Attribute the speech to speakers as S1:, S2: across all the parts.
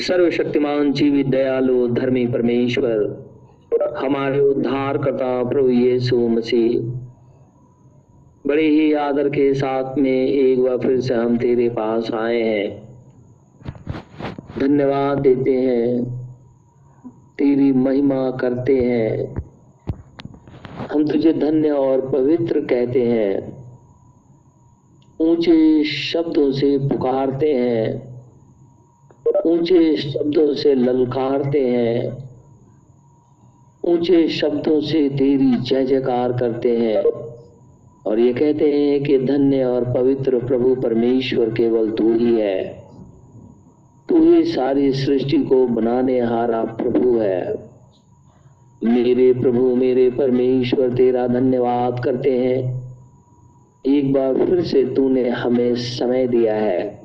S1: सर्वशक्तिमान जीवित दयालु धर्मी परमेश्वर, हमारे उद्धार करता प्रभु यीशु मसीह। बड़े ही आदर के साथ में एक बार फिर से हम तेरे पास आए हैं। धन्यवाद देते हैं। तेरी महिमा करते हैं। हम तुझे धन्य और पवित्र कहते हैं। ऊँचे शब्दों से पुकारते हैं। ऊँचे शब्दों से ललकारते हैं। ऊँचे शब्दों से तेरी जय जयकार करते हैं। और ये कहते हैं कि धन्य और पवित्र प्रभु परमेश्वर केवल तू ही है। तू ही सारी सृष्टि को बनाने हारा प्रभु है। मेरे प्रभु, मेरे परमेश्वर, तेरा धन्यवाद करते हैं। एक बार फिर से तूने हमें समय दिया है।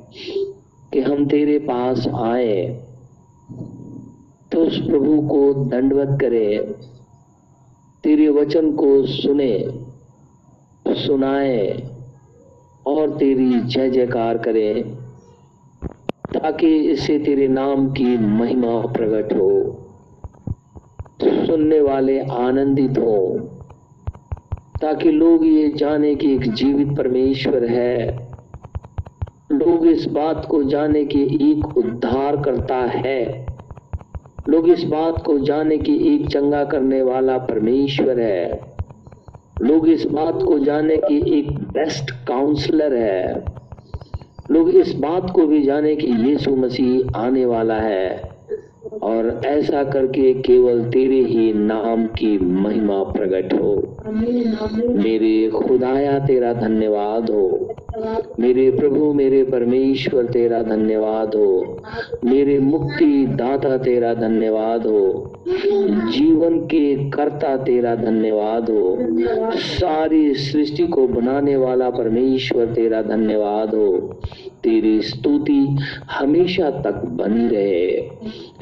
S1: कि हम तेरे पास आए तो उस प्रभु को दंडवत करें, तेरे वचन को सुने, सुनाए, और तेरी जय जयकार करें, ताकि इससे तेरे नाम की महिमा प्रकट हो। सुनने वाले आनंदित हो, ताकि लोग ये जाने कि एक जीवित परमेश्वर है। लोग इस बात को जाने कि एक उद्धार करता है। लोग इस बात को जाने कि एक चंगा करने वाला परमेश्वर है। लोग इस बात को जाने कि एक बेस्ट काउंसलर है। लोग इस बात को भी जाने कि यीशु मसीह आने वाला है। और ऐसा करके केवल तेरे ही नाम की महिमा प्रकट हो। मेरे खुदाया, तेरा धन्यवाद हो। मेरे प्रभु, मेरे परमेश्वर, तेरा धन्यवाद हो। मेरे मुक्ति दाता, तेरा धन्यवाद हो। जीवन के कर्ता, तेरा धन्यवाद हो। सारी सृष्टि को बनाने वाला परमेश्वर, तेरा धन्यवाद हो। तेरी स्तुति हमेशा तक बनी रहे।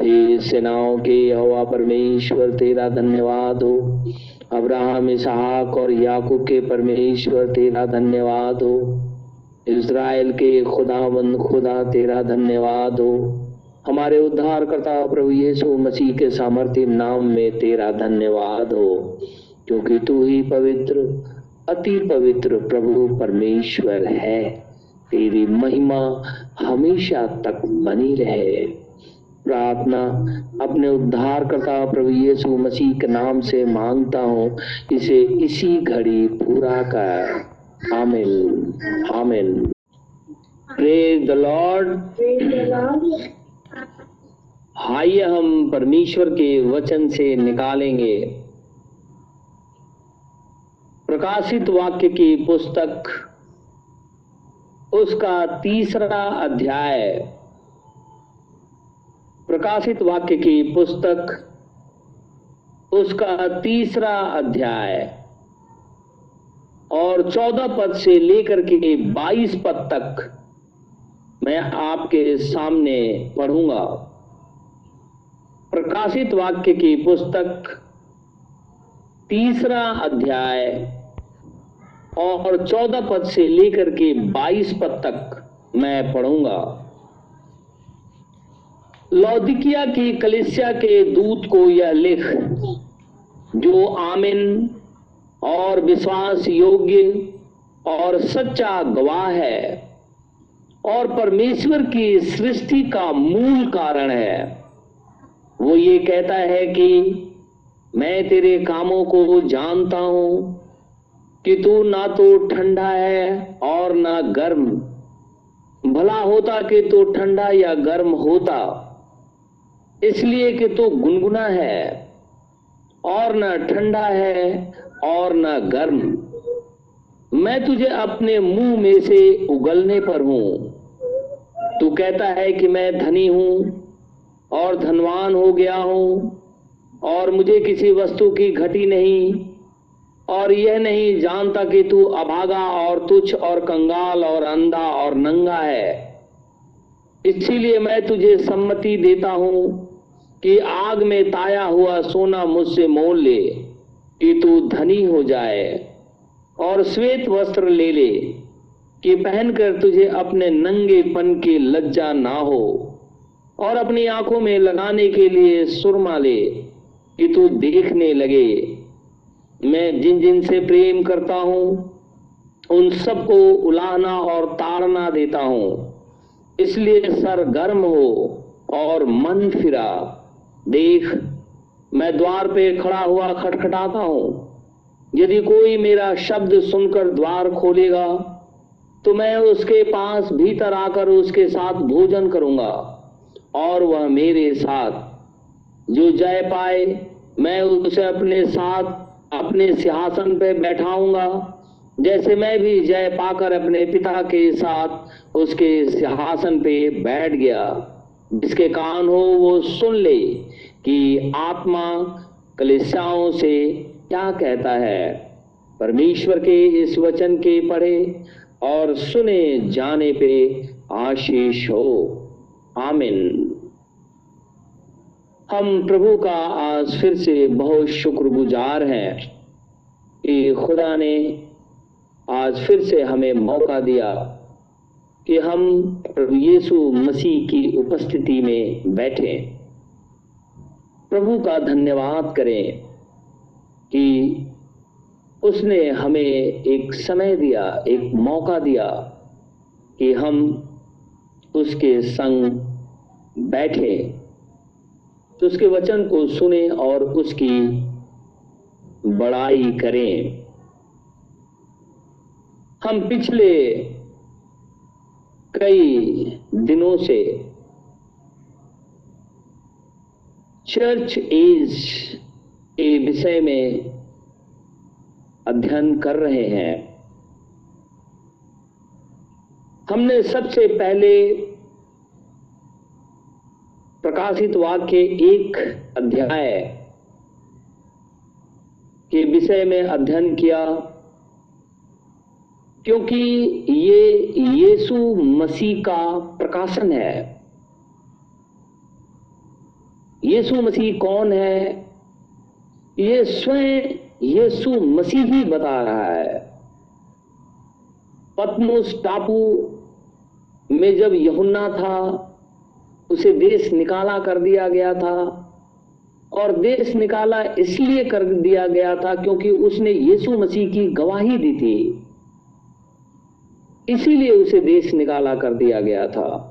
S1: हे सेनाओं के हवा परमेश्वर, तेरा धन्यवाद हो। अब्राहम, इसहाक और याकूब के परमेश्वर, तेरा धन्यवाद हो। इज़राइल के खुदावंद, खुदा, तेरा धन्यवाद हो। हमारे उद्धार करता प्रभु यीशु मसीह के सामर्थ्य नाम में तेरा धन्यवाद हो। क्योंकि तू ही पवित्र, अति पवित्र प्रभु, परमेश्वर है। तेरी महिमा हमेशा तक बनी रहे। प्रार्थना अपने उद्धार करता प्रभु यीशु मसीह के नाम से माँगता हूँ, इसे इसी घड़ी पूरा कर। Amini Amini. Praise the Lord आइए हम परमेश्वर के वचन से निकालेंगे। प्रकाशित वाक्य की पुस्तक उसका तीसरा अध्याय। प्रकाशित वाक्य की पुस्तक, उसका तीसरा अध्याय। और चौदह पद से लेकर के बाईस पद तक मैं आपके सामने पढ़ूँगा। प्रकाशित वाक्य की पुस्तक, तीसरा अध्याय। और चौदह पद से लेकर के बाईस पद तक मैं पढ़ूँगा। लौदिकिया की कलिसिया के दूत को यह लिख, जो आमिन और विश्वास योग्य और सच्चा गवाह है और परमेश्वर की सृष्टि का मूल कारण है, वो ये कहता है कि मैं तेरे कामों को जानता हूँ कि तू ना तो ठंडा है और ना गर्म। भला होता कि तू ठंडा या गर्म होता। इसलिए कि तू गुनगुना है और ना ठंडा है और ना गर्म। मैं तुझे अपने मुँह में से उगलने पर हूँ। तू कहता है कि मैं धनी हूँ और धनवान हो गया हूँ और मुझे किसी वस्तु की घटी नहीं। और यह नहीं जानता कि तू अभागा और तुच्छ और कंगाल और अंधा और नंगा है। इसीलिए मैं तुझे सम्मति देता हूँ कि आग में ताया हुआ सोना मुझसे मोल ले, कि तू धनी हो जाए और श्वेत वस्त्र ले ले, कि पहनकर तुझे अपने नंगेपन की लज्जा ना हो और अपनी आँखों में लगाने के लिए सुरमा ले, कि तू देखने लगे। मैं जिन जिन से प्रेम करता हूँ, उन सबको उलाना और ताड़ना देता हूँ। इसलिए सर गर्म हो और मन फिरा। देख, मैं द्वार पे खड़ा हुआ खटखटाता हूँ। यदि कोई मेरा शब्द सुनकर द्वार खोलेगा तो मैं उसके पास भीतर आकर उसके साथ भोजन करूँगा, और वह मेरे साथ। जो जय पाए, मैं उसे अपने साथ अपने सिंहासन पे बैठाऊँगा। जैसे मैं भी जय पाकर अपने पिता के साथ उसके सिंहासन पे बैठ गया। जिसके कान हो वो सुन ले कि आत्मा कलिसियाओं से क्या कहता है। परमेश्वर के इस वचन के पढ़े और सुने जाने पे आशीष हो। आमिन। हम प्रभु का आज फिर से बहुत शुक्रगुजार हैं कि खुदा ने आज फिर से हमें मौका दिया कि हम प्रभु यीशु मसीह की उपस्थिति में बैठे। प्रभु का धन्यवाद करें कि उसने हमें एक समय दिया, एक मौका दिया कि हम उसके संग बैठे। तो उसके वचन को सुने और उसकी बड़ाई करें। हम पिछले कई दिनों से चर्च एज के विषय में अध्ययन कर रहे हैं। हमने सबसे पहले प्रकाशित वाक्य एक अध्याय के विषय में अध्ययन किया, क्योंकि ये यीशु मसीह का प्रकाशन है। यीशु मसीह कौन है? ये स्वयं यीशु मसीह ही बता रहा है। पद्मोस टापू में जब यहुन्ना था उसे देश निकाला कर दिया गया था और देश निकाला इसलिए कर दिया गया था क्योंकि उसने यीशु मसीह की गवाही दी थी। इसीलिए उसे देश निकाला कर दिया गया था।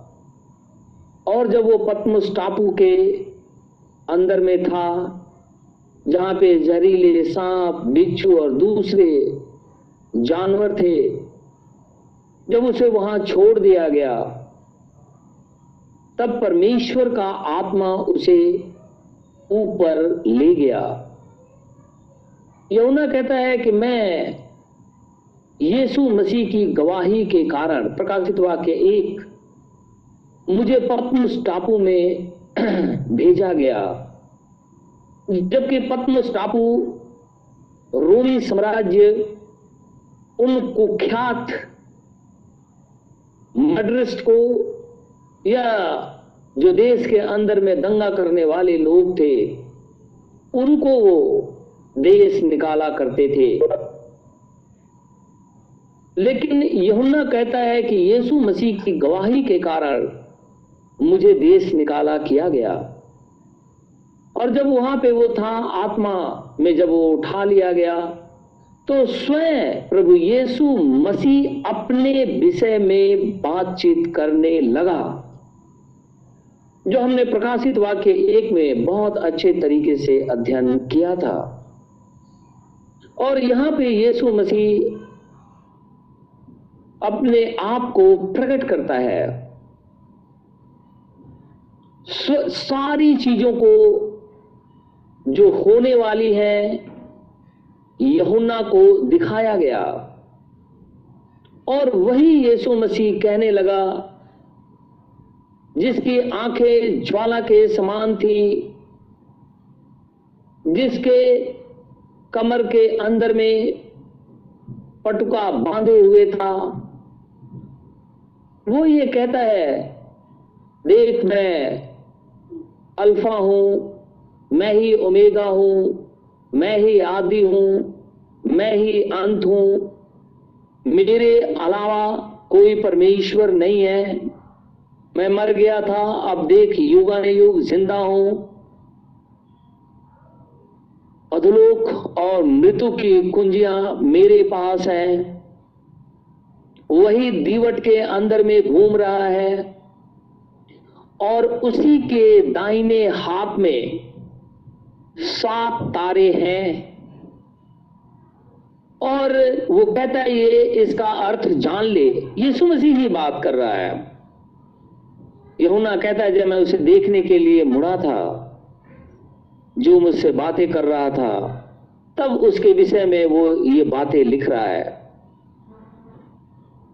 S1: और जब वो पद्मस टापू के अंदर में था, जहाँ पे जहरीले सांप, बिच्छू और दूसरे जानवर थे, जब उसे वहाँ छोड़ दिया गया तब परमेश्वर का आत्मा उसे ऊपर ले गया। यमुना कहता है कि मैं यीशु मसीह की गवाही के कारण, प्रकाशित वाक्य एक, मुझे पद्मस टापू में भेजा गया। जबकि पद्मस टापू रोमी साम्राज्य उन कुख्यात मर्डरिस्ट को या जो देश के अंदर में दंगा करने वाले लोग थे, उनको वो देश निकाला करते थे। लेकिन यहुन्ना कहता है कि यीशु मसीह की गवाही के कारण मुझे देश निकाला किया गया। और जब वहाँ पे वो था, आत्मा में जब वो उठा लिया गया तो स्वयं प्रभु यीशु मसीह अपने विषय में बातचीत करने लगा। जो हमने प्रकाशित वाक्य एक में बहुत अच्छे तरीके से अध्ययन किया था। और यहाँ पे यीशु मसीह अपने आप को प्रकट करता है। सारी चीज़ों को जो होने वाली है यहुना को दिखाया गया। और वही यीशु मसीह कहने लगा जिसकी आँखें ज्वाला के समान थी, जिसके कमर के अंदर में पटुका बांधे हुए था, वो ये कहता है, देख मैं अल्फ़ा हूँ, मैं ही ओमेगा हूँ, मैं ही आदि हूँ, मैं ही अंत हूँ। मेरे अलावा कोई परमेश्वर नहीं है। मैं मर गया था, अब देख युगा युग ज़िंदा हूँ। अधलोक और मृत्यु की कुंजियाँ मेरे पास है। वही दीवट के अंदर में घूम रहा है और उसी के दाहिने हाथ में सात तारे हैं। और वो कहता है, ये इसका अर्थ जान ले। यीशु मसीह ही बात कर रहा है। यहुना कहता है, जब मैं उसे देखने के लिए मुड़ा था, जो मुझसे बातें कर रहा था, तब उसके विषय में वो ये बातें लिख रहा है।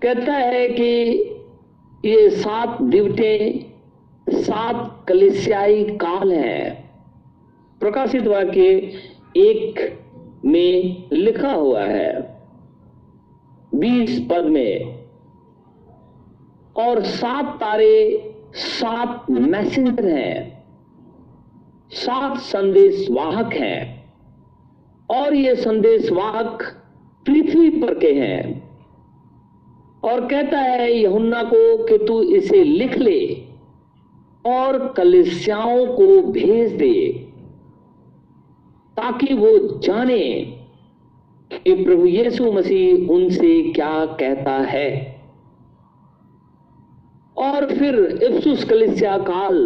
S1: कहता है कि ये सात दिवटे सात कलिसियाई काल है। प्रकाशित वाक्य एक में लिखा हुआ है, बीस पद में, और सात तारे सात मैसेंजर हैं, सात संदेश वाहक हैं, और ये संदेश वाहक पृथ्वी पर के हैं। और कहता है, यहुन्ना को कि तू इसे लिख ले और कलिसियाओं को भेज दे, ताकि वो जाने कि प्रभु यीशु मसीह उनसे क्या कहता है। और फिर इफ्सुस कलिसिया काल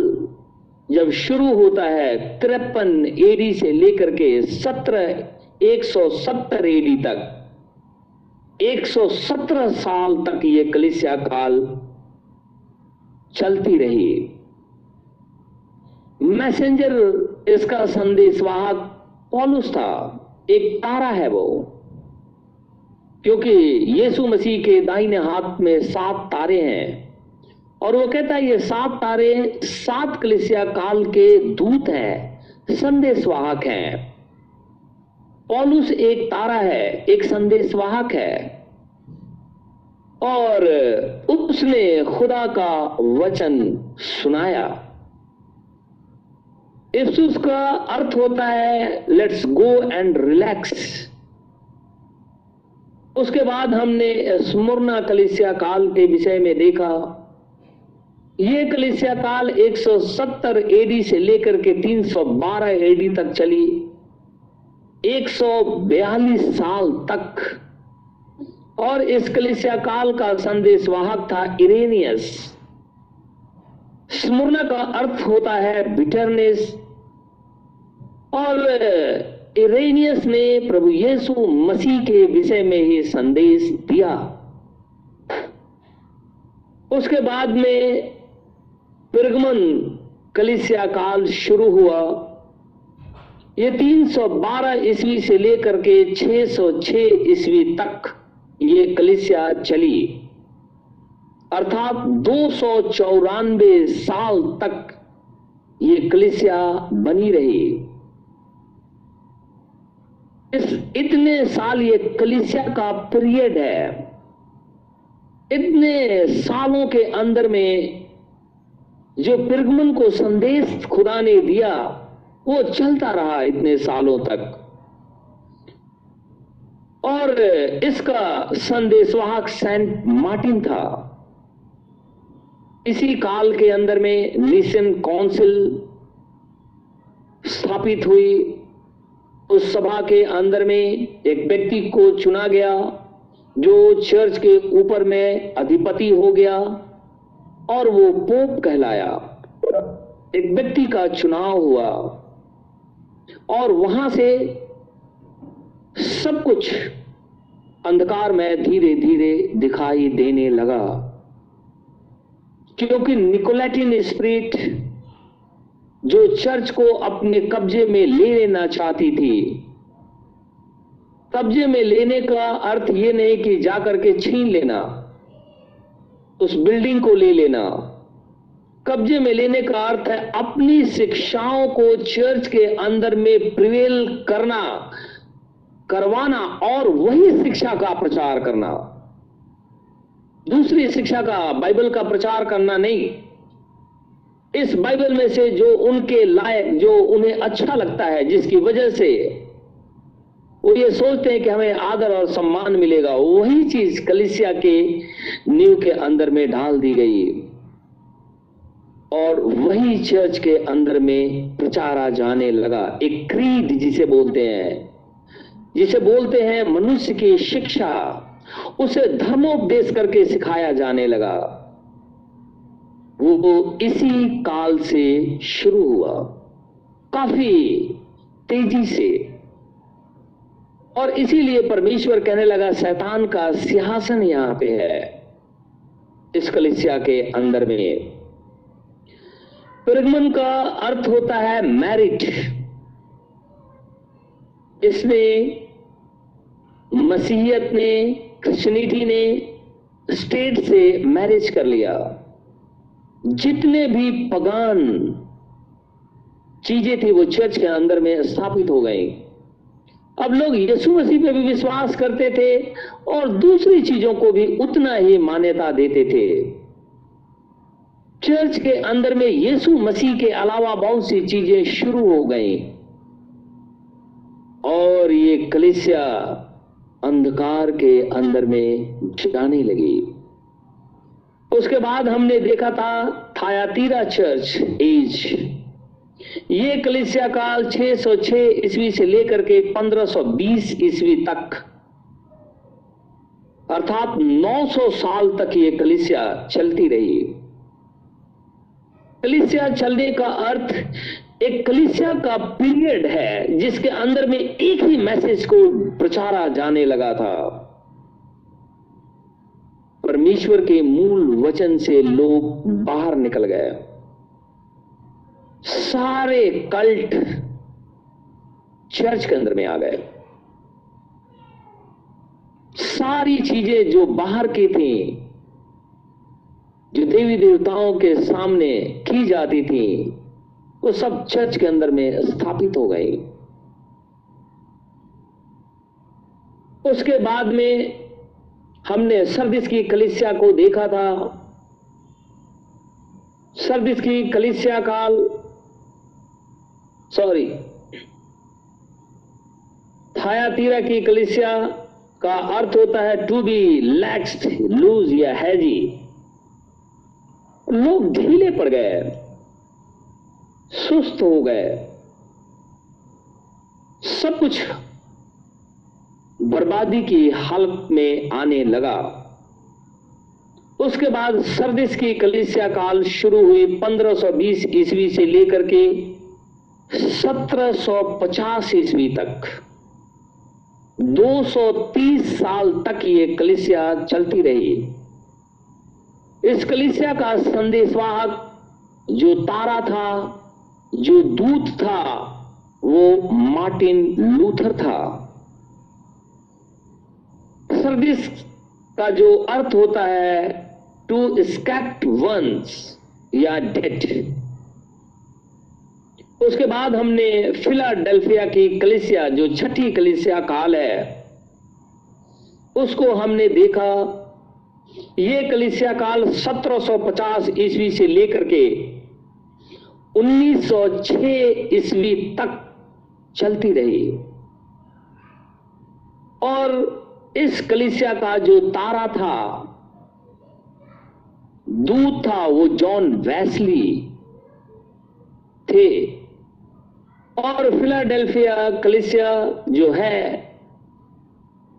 S1: जब शुरू होता है, तिरपन एडी से लेकर के सत्रह, एक सौ सत्तर एडी तक। एक सौ सत्रह साल तक ये कलिसिया काल चलती रही। मैसेंजर इसका संदेशवाहक पॉलुस था, एक तारा है वो, क्योंकि यीशु मसीह के दाहिने हाथ में सात तारे हैं। और वो कहता है, ये सात तारे, सात कलिसिया काल के दूत हैं, संदेशवाहक हैं। पॉलुस एक तारा है, एक संदेशवाहक है। और उसने खुदा का वचन सुनाया। इफ्सुस का अर्थ होता है लेट्स गो एंड रिलैक्स उसके बाद हमने स्मुरना कलिसिया काल के विषय में देखा। ये कलिसिया काल 170 एडी से लेकर के 312 एडी तक चली। 142 साल तक। और इस कलिसिया काल का संदेश वाहक था इरेनियस। स्मुरना का अर्थ होता है बिटरनेस और, इरेनियस ने प्रभु यीशु मसीह के विषय में ही संदेश दिया। उसके बाद में पिरगमन, कलिसिया काल शुरू हुआ। ये 312 ईस्वी से लेकर के 606 ईस्वी तक ये कलिसिया चली। अर्थात दो सौ चौरानबे साल तक ये कलिसिया बनी रही। इस इतने साल ये कलिसिया का पीरियड है। इतने सालों के अंदर में जो पिरगमन को संदेश खुदा ने दिया, वो चलता रहा इतने सालों तक। और इसका संदेशवाहक सेंट मार्टिन था। इसी काल के अंदर में निशन काउंसिल स्थापित हुई। उस सभा के अंदर में एक व्यक्ति को चुना गया, जो चर्च के ऊपर में अधिपति हो गया। और वो पोप कहलाया। एक व्यक्ति का चुनाव हुआ। और वहाँ से सब कुछ अंधकार में धीरे धीरे दिखाई देने लगा। क्योंकि निकोलेटिन स्प्रिट जो चर्च को अपने कब्जे में ले लेना चाहती थी। कब्जे में लेने का अर्थ यह नहीं कि जाकर के छीन लेना। उस बिल्डिंग को ले लेना। कब्जे में लेने का अर्थ है अपनी शिक्षाओं को चर्च के अंदर में प्रिवेल करना, करवाना और वही शिक्षा का प्रचार करना। दूसरी शिक्षा का बाइबल का प्रचार करना नहीं। इस बाइबल में से जो उनके लायक, जो उन्हें अच्छा लगता है, जिसकी वजह से वो ये सोचते हैं कि हमें आदर और सम्मान मिलेगा। वही चीज़ कलिसिया के नींव के अंदर में ढाल दी गई। और वही चर्च के अंदर में प्रचारा जाने लगा। एक क्रीड जिसे बोलते हैं। जिसे बोलते हैं मनुष्य की शिक्षा। उसे धर्मोपदेश करके सिखाया जाने लगा। वो इसी काल से शुरू हुआ। काफ़ी तेज़ी से। और इसीलिए परमेश्वर कहने लगा, शैतान का सिंहासन यहाँ पे है, इस कलिसिया के अंदर में। प्रगमन का अर्थ होता है मैरिट इसमें मसीहत ने क्रिश्चनिटी ने स्टेट से मैरिज कर लिया। जितने भी पगान चीज़ें थी, वो चर्च के अंदर में स्थापित हो गई। अब लोग यीशु मसीह पे भी विश्वास करते थे और दूसरी चीज़ों को भी उतना ही मान्यता देते थे। चर्च के अंदर में यीशु मसीह के अलावा बहुत सी चीज़ें शुरू हो गई। और ये कलिसिया अंधकार के अंदर में जाने लगी। उसके बाद हमने देखा था थायातीरा चर्च, एज। ये कलिसिया काल 606 ईस्वी से लेकर के 1520 ईस्वी तक, अर्थात 900 साल तक ये कलिसिया चलती रही। कलिसिया चलने का अर्थ, एक कलिसिया का पीरियड है जिसके अंदर में एक ही मैसेज को प्रचारा जाने लगा था। परमेश्वर के मूल वचन से लोग बाहर निकल गए। सारे कल्ट चर्च के अंदर में आ गए। सारी चीज़ें जो बाहर की थी, जो देवी देवताओं के सामने की जाती थी, वो सब चर्च के अंदर में स्थापित हो गई। उसके बाद में हमने सर्दिस की कलिसिया को देखा था। सर्दिस की कलिसिया काल सॉरी। थायातीरा की कलिसिया का अर्थ होता है टू बी लैक्स्ड लूज या हैजी। लोग ढीले पड़ गए, सुस्त हो गए। सब कुछ बर्बादी की हालत में आने लगा। उसके बाद सर्दिस की कलिसिया काल शुरू हुई 1520 ईस्वी से लेकर के 1750 ईस्वी तक 230 साल तक ये कलिसिया चलती रही। इस कलिसिया का संदेशवाहक जो तारा था, जो दूत था, वो मार्टिन लूथर था। सर्विस का जो अर्थ होता है टू स्कैक्ट वंस या डेट उसके बाद हमने फिलाडेल्फिया की कलिसिया, जो छठी कलिसिया काल है, उसको हमने देखा। ये कलिसिया काल 1750 ईस्वी से लेकर के 1906 ईस्वी तक चलती रही। और इस कलिसिया का जो तारा था, दूत था वो जॉन वैसली थे। और फिलाडेल्फिया, कलिसिया जो है,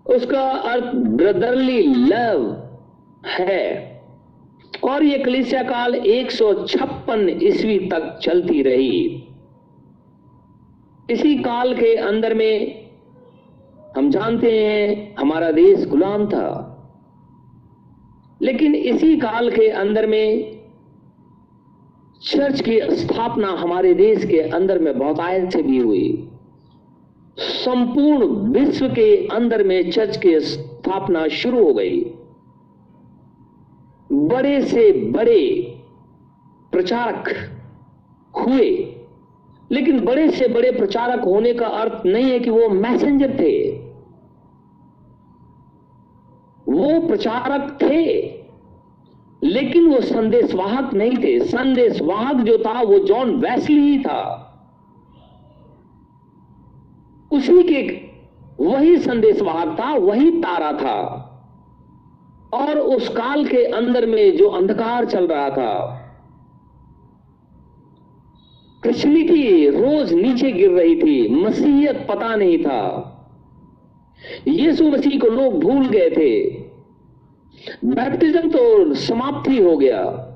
S1: उसका अर्थ ब्रदरली लव है। और ये कलिसिया काल 156 ईस्वी तक चलती रही। इसी काल के अंदर में, हम जानते हैं, हमारा देश गुलाम था। लेकिन इसी काल के अंदर में चर्च की स्थापना हमारे देश के अंदर में बहुतायत से भी हुई। संपूर्ण विश्व के अंदर में चर्च की स्थापना शुरू हो गई। बड़े से बड़े प्रचारक हुए। लेकिन बड़े से बड़े प्रचारक होने का अर्थ नहीं है कि वो मैसेंजर थे। वो प्रचारक थे। लेकिन वो संदेशवाहक नहीं थे। संदेशवाहक जो था, वो जॉन वैसली ही था। उसी के वही संदेशवाहक था, वही तारा था। और उस काल के अंदर में जो अंधकार चल रहा था थी रोज नीचे गिर रही थी मसीहत पता नहीं था। यीशु मसीह को लोग भूल गए थे। बैप्टिज्म तो समाप्त ही हो गया।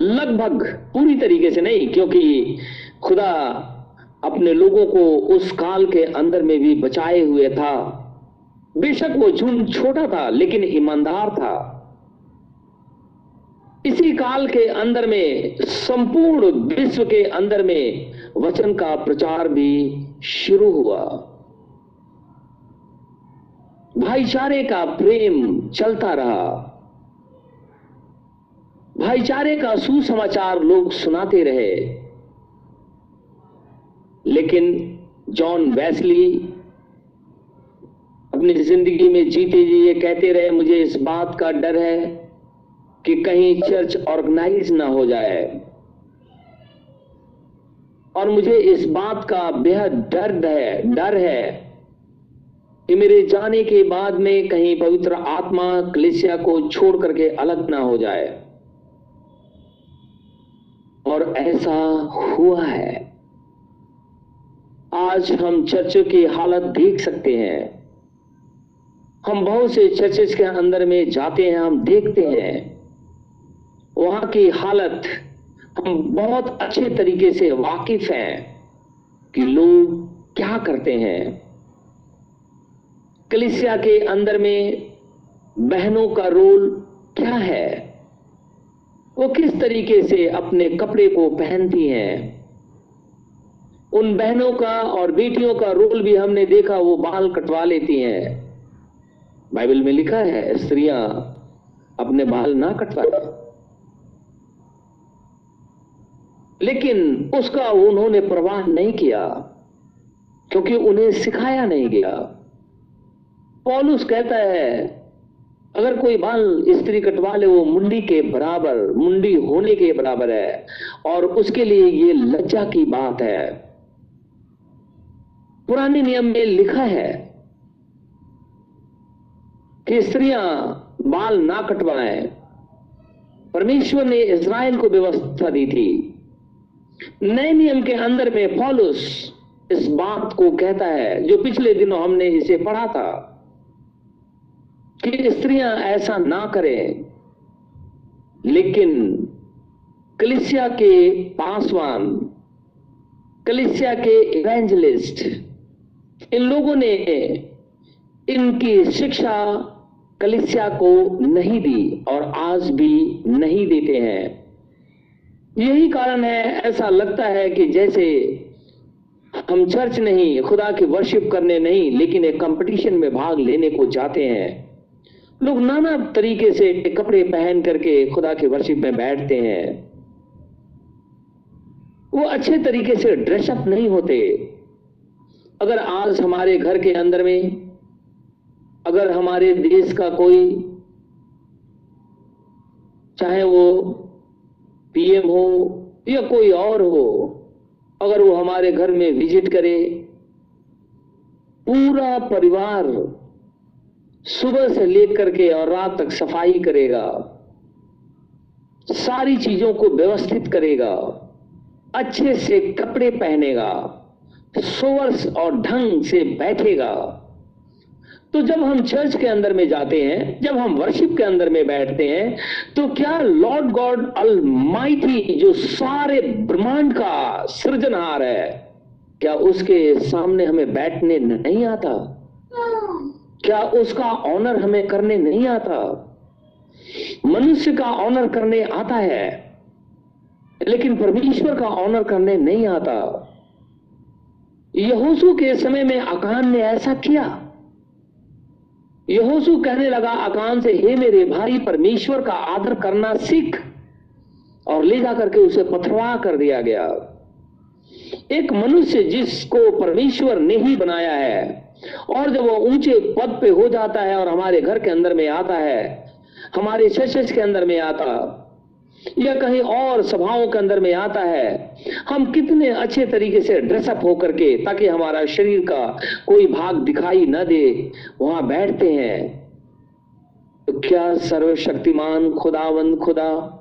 S1: लगभग पूरी तरीके से नहीं, क्योंकि खुदा अपने लोगों को उस काल के अंदर में भी बचाए हुए था। बेशक वो झुंड छोटा था, लेकिन ईमानदार था। इसी काल के अंदर में, संपूर्ण विश्व के अंदर में वचन का प्रचार भी शुरू हुआ। भाईचारे का प्रेम चलता रहा। भाईचारे का सुसमाचार लोग सुनाते रहे। लेकिन जॉन वैसली अपनी ज़िंदगी में जीते जी ये कहते रहे, मुझे इस बात का डर है कि कहीं चर्च ऑर्गेनाइज ना हो जाए। और मुझे इस बात का बेहद दर्द है, डर है कि मेरे जाने के बाद में कहीं पवित्र आत्मा कलिसिया को छोड़ करके अलग ना हो जाए। और ऐसा हुआ है। आज हम चर्चों की हालत देख सकते हैं। हम बहुत से चर्चेस के अंदर में जाते हैं, हम देखते हैं। वहाँ की हालत हम बहुत अच्छे तरीके से वाकिफ हैं कि लोग क्या करते हैं। कलिसिया के अंदर में बहनों का रोल क्या है? वो किस तरीके से अपने कपड़े को पहनती हैं? उन बहनों का और बेटियों का रोल भी हमने देखा, वो बाल कटवा लेती हैं। बाइबल में लिखा है, स्त्रियाँ अपने बाल ना कटवाए। लेकिन उसका उन्होंने प्रवाह नहीं किया, क्योंकि उन्हें सिखाया नहीं गया। पॉलुस कहता है, अगर कोई बाल स्त्री कटवा ले, वो मुंडी के बराबर, मुंडी होने के बराबर है और उसके लिए ये लज्जा की बात है। पुराने नियम में लिखा है कि स्त्रियाँ बाल ना कटवाएँ। परमेश्वर ने इज़राइल को व्यवस्था दी थी। नए नियम के अंदर में पॉलुस इस बात को कहता है, जो पिछले दिनों हमने इसे पढ़ा था। कि स्त्रियाँ ऐसा ना करें, लेकिन कलिसिया के पासवान, कलिसिया के इवेंजलिस्ट, इन लोगों ने इनकी शिक्षा कलिसिया को नहीं दी और आज भी नहीं देते हैं। यही कारण है, ऐसा लगता है कि जैसे हम चर्च नहीं, खुदा की वर्शिप करने नहीं, लेकिन एक कंपटीशन में भाग लेने को जाते हैं। लोग नाना तरीके से कपड़े पहन करके खुदा के वर्शिप में बैठते हैं। वो अच्छे तरीके से ड्रेसअप नहीं होते। अगर आज हमारे घर के अंदर में, अगर हमारे देश का कोई, चाहे वो पीएम हो या कोई और हो, अगर वो हमारे घर में विज़िट करे, पूरा परिवार सुबह से लेकर के और रात तक सफ़ाई करेगा। सारी चीज़ों को व्यवस्थित करेगा। अच्छे से कपड़े पहनेगा। सोवर्स और ढंग से बैठेगा। तो जब हम चर्च के अंदर में जाते हैं, जब हम वर्शिप के अंदर में बैठते हैं तो क्या लॉर्ड गॉड अलमाइटी जो सारे ब्रह्मांड का सृजनहार है, क्या उसके सामने हमें बैठने नहीं आता? क्या उसका ऑनर हमें करने नहीं आता? मनुष्य का ऑनर करने आता है, लेकिन परमेश्वर का ऑनर करने नहीं आता। यहोसू के समय में अकान ने ऐसा किया। यहोसू कहने लगा, अकान से, हे मेरे भाई, परमेश्वर का आदर करना सीख। और ले जाकर के उसे पथरवा कर दिया गया। एक मनुष्य जिसको परमेश्वर ने ही बनाया है और जब वो ऊँचे पद पे हो जाता है और हमारे घर के अंदर में आता है, हमारे चर्च के अंदर में आता, या कहीं और सभाओं के अंदर में आता है, हम कितने अच्छे तरीके से ड्रेसअप होकर के, ताकि हमारा शरीर का कोई भाग दिखाई न दे, वहाँ बैठते हैं। तो क्या सर्वशक्तिमान खुदावंद खुदा,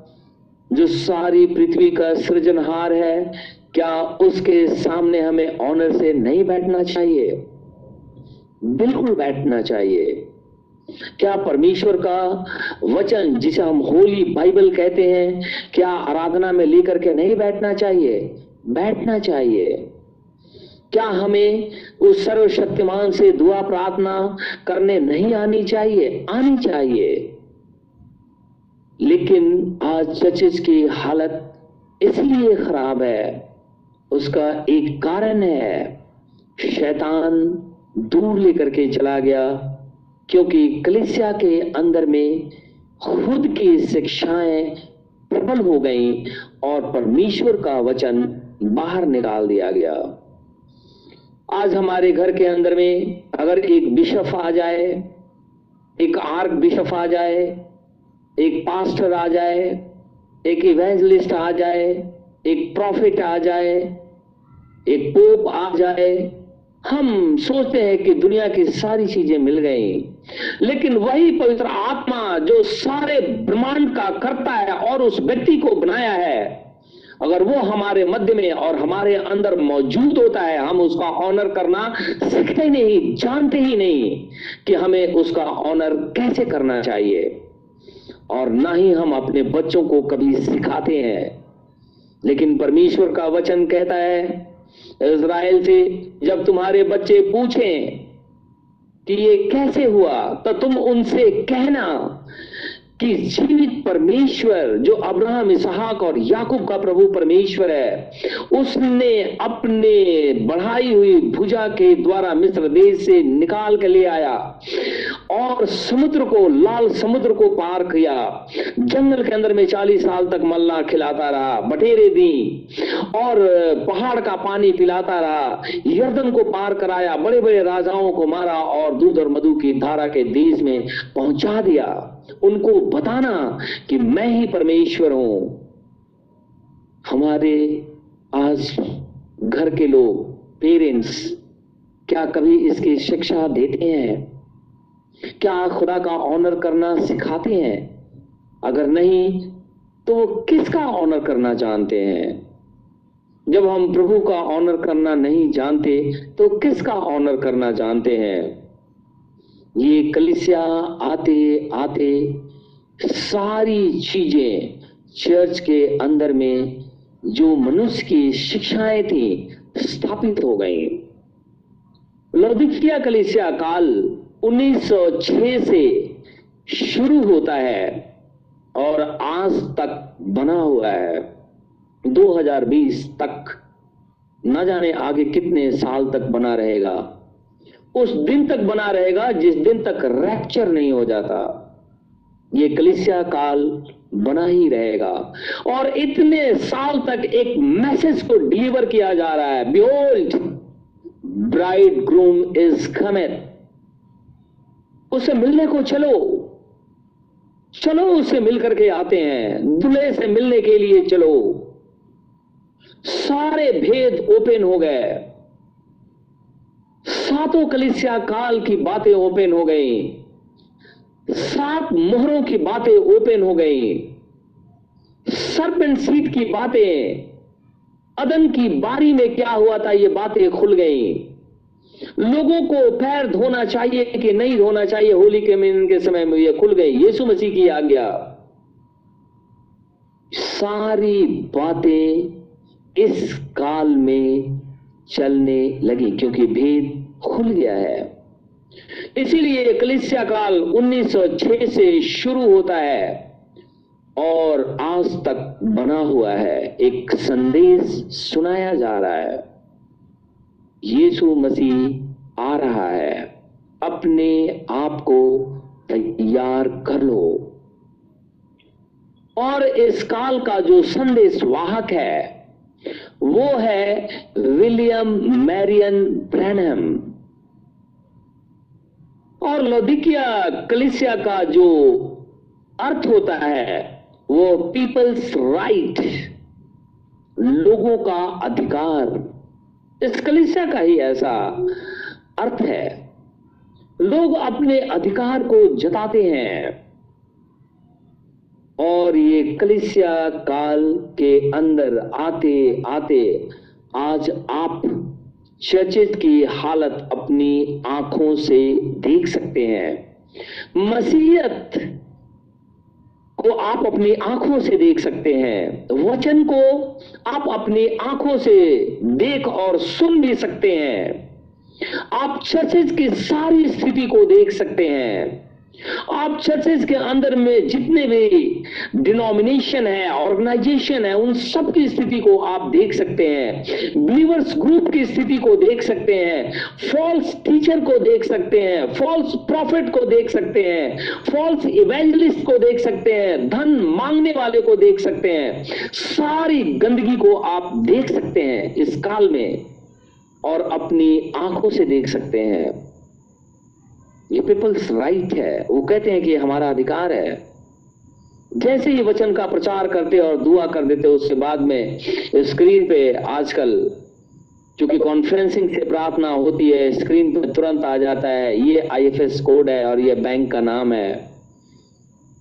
S1: जो सारी पृथ्वी का सृजनहार है, क्या उसके सामने हमें ऑनर से नहीं बैठना चाहिए? बिल्कुल बैठना चाहिए। क्या परमेश्वर का वचन, जिसे हम होली बाइबल कहते हैं, क्या आराधना में लेकर के नहीं बैठना चाहिए? बैठना चाहिए। क्या हमें उस सर्वशक्तिमान से दुआ प्रार्थना करने नहीं आनी चाहिए? आनी चाहिए। लेकिन आज चर्चेस की हालत इसलिए खराब है। उसका एक कारण है, शैतान दूर लेकर के चला गया, क्योंकि कलिसिया के अंदर में खुद की शिक्षाएँ प्रबल हो गई और परमेश्वर का वचन बाहर निकाल दिया गया। आज हमारे घर के अंदर में अगर एक बिशप आ जाए, एक आर्क बिशप आ जाए, एक पास्टर आ जाए, एक इवेंजलिस्ट आ जाए, एक प्रॉफिट आ जाए, एक पोप आ जाए हम सोचते हैं कि दुनिया की सारी चीज़ें मिल गई, लेकिन वही पवित्र आत्मा जो सारे ब्रह्मांड का करता है और उस व्यक्ति को बनाया है, अगर वो हमारे मध्य में और हमारे अंदर मौजूद होता है, हम उसका ऑनर करना सीखते ही नहीं, जानते ही नहीं कि हमें उसका ऑनर कैसे करना चाहिए। और ना ही हम अपने बच्चों को कभी सिखाते हैं, लेकिन परमेश्वर का वचन कहता है इज़राइल से जब तुम्हारे बच्चे पूछें कि ये कैसे हुआ तो तुम उनसे कहना कि जीवित परमेश्वर, जो अब्राहम, इसहाक और याकूब का प्रभु परमेश्वर है, उसने अपने बढ़ाई हुई भुजा के द्वारा मिस्र देश से निकाल के ले आया और समुद्र को, लाल समुद्र को पार किया। जंगल के अंदर में चालीस साल तक मल्ला खिलाता रहा, बटेरे दी और पहाड़ का पानी पिलाता रहा, यर्दन को पार कराया बड़े बड़े राजाओं को मारा और दूध और मधु की धारा के देश में पहुँचा दिया। उनको बताना कि मैं ही परमेश्वर हूँ। हमारे आज घर के लोग, पेरेंट्स, क्या कभी इसकी शिक्षा देते हैं? क्या खुदा का ऑनर करना सिखाते हैं? अगर नहीं तो वो किसका ऑनर करना जानते हैं? जब हम प्रभु का ऑनर करना नहीं जानते तो किसका ऑनर करना जानते हैं? ये कलिसिया आते आते सारी चीज़ें चर्च के अंदर में जो मनुष्य की शिक्षाएँ थी, स्थापित हो गई। लौदिकिया कलिसिया काल 1906 से शुरू होता है और आज तक बना हुआ है। 2020 तक, न जाने आगे कितने साल तक बना रहेगा। उस दिन तक बना रहेगा जिस दिन तक रैप्चर नहीं हो जाता। ये कलिसिया काल बना ही रहेगा। और इतने साल तक एक मैसेज को डिलीवर किया जा रहा है। Behold bride groom is coming उससे मिलने को चलो। चलो उसे मिल करके आते हैं। दूल्हे से मिलने के लिए चलो। सारे भेद ओपन हो गए। सातों कलिसिया काल की बातें ओपन हो गई। सात मोहरों की बातें ओपन हो गई। सर्पेंट सीट की बातें, अदन की बारी में क्या हुआ था, ये बातें खुल गई। लोगों को पैर धोना चाहिए कि नहीं धोना चाहिए, होली के महीने के समय में ये खुल गई। यीशु मसीह की आज्ञा। सारी बातें इस काल में चलने लगी, क्योंकि भेद खुल गया है। इसीलिए कलिसिया काल 1906 से शुरू होता है और आज तक बना हुआ है। एक संदेश सुनाया जा रहा है। यीशु मसीह आ रहा है। अपने आप को तैयार कर लो। और इस काल का जो संदेश वाहक है, वो है विलियम मैरियन ब्रैनम और लोदिकिया कलिसिया का जो अर्थ होता है, वो पीपल्स राइट लोगों का अधिकार। इस कलिसिया का ही ऐसा अर्थ है। लोग अपने अधिकार को जताते हैं। और ये कलिसिया काल के अंदर आते आते आज आप चर्चित की हालत अपनी आँखों से देख सकते हैं। मसीहत को आप अपनी आँखों से देख सकते हैं। वचन को आप अपनी आँखों से देख और सुन भी सकते हैं। आप चर्चित की सारी स्थिति को देख सकते हैं। आप चर्चेज के अंदर में जितने भी डिनोमिनेशन है ऑर्गेनाइजेशन है, उन सब की स्थिति को आप देख सकते हैं। बिलीवर्स ग्रुप की स्थिति को देख सकते हैं। फॉल्स टीचर को देख सकते हैं। फॉल्स प्रॉफिट को देख सकते हैं। फॉल्स इवेंजलिस्ट को देख सकते हैं। धन मांगने वाले को देख सकते हैं। सारी गंदगी को आप देख सकते हैं इस काल में और अपनी आँखों से देख सकते हैं। ये पीपल्स राइट है। वो कहते हैं कि हमारा अधिकार है। जैसे ही वचन का प्रचार करते और दुआ कर देते, उसके बाद में स्क्रीन पे आजकल क्योंकि कॉन्फ्रेंसिंग से प्रार्थना होती है स्क्रीन पे तुरंत आ जाता है, ये आईएफएस कोड है और ये बैंक का नाम है।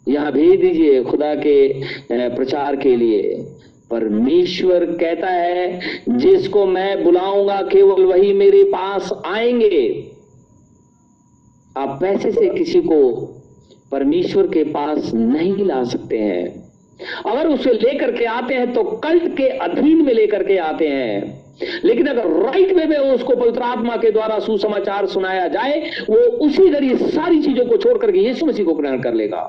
S1: यहाँ भेज दीजिए खुदा के प्रचार के लिए। परमेश्वर कहता है, जिसको मैं बुलाऊँगा, केवल वही मेरे पास आएँगे। आप पैसे से किसी को परमेश्वर के पास नहीं ला सकते हैं। अगर उसे लेकर के आते हैं तो कल्ट के अधीन में लेकर के आते हैं। लेकिन अगर राइट वे में उसको पवित्र आत्मा के द्वारा सुसमाचार सुनाया जाए, वो उसी ज़रिए सारी चीज़ों को छोड़ करके यीशु मसीह को ग्रहण कर लेगा।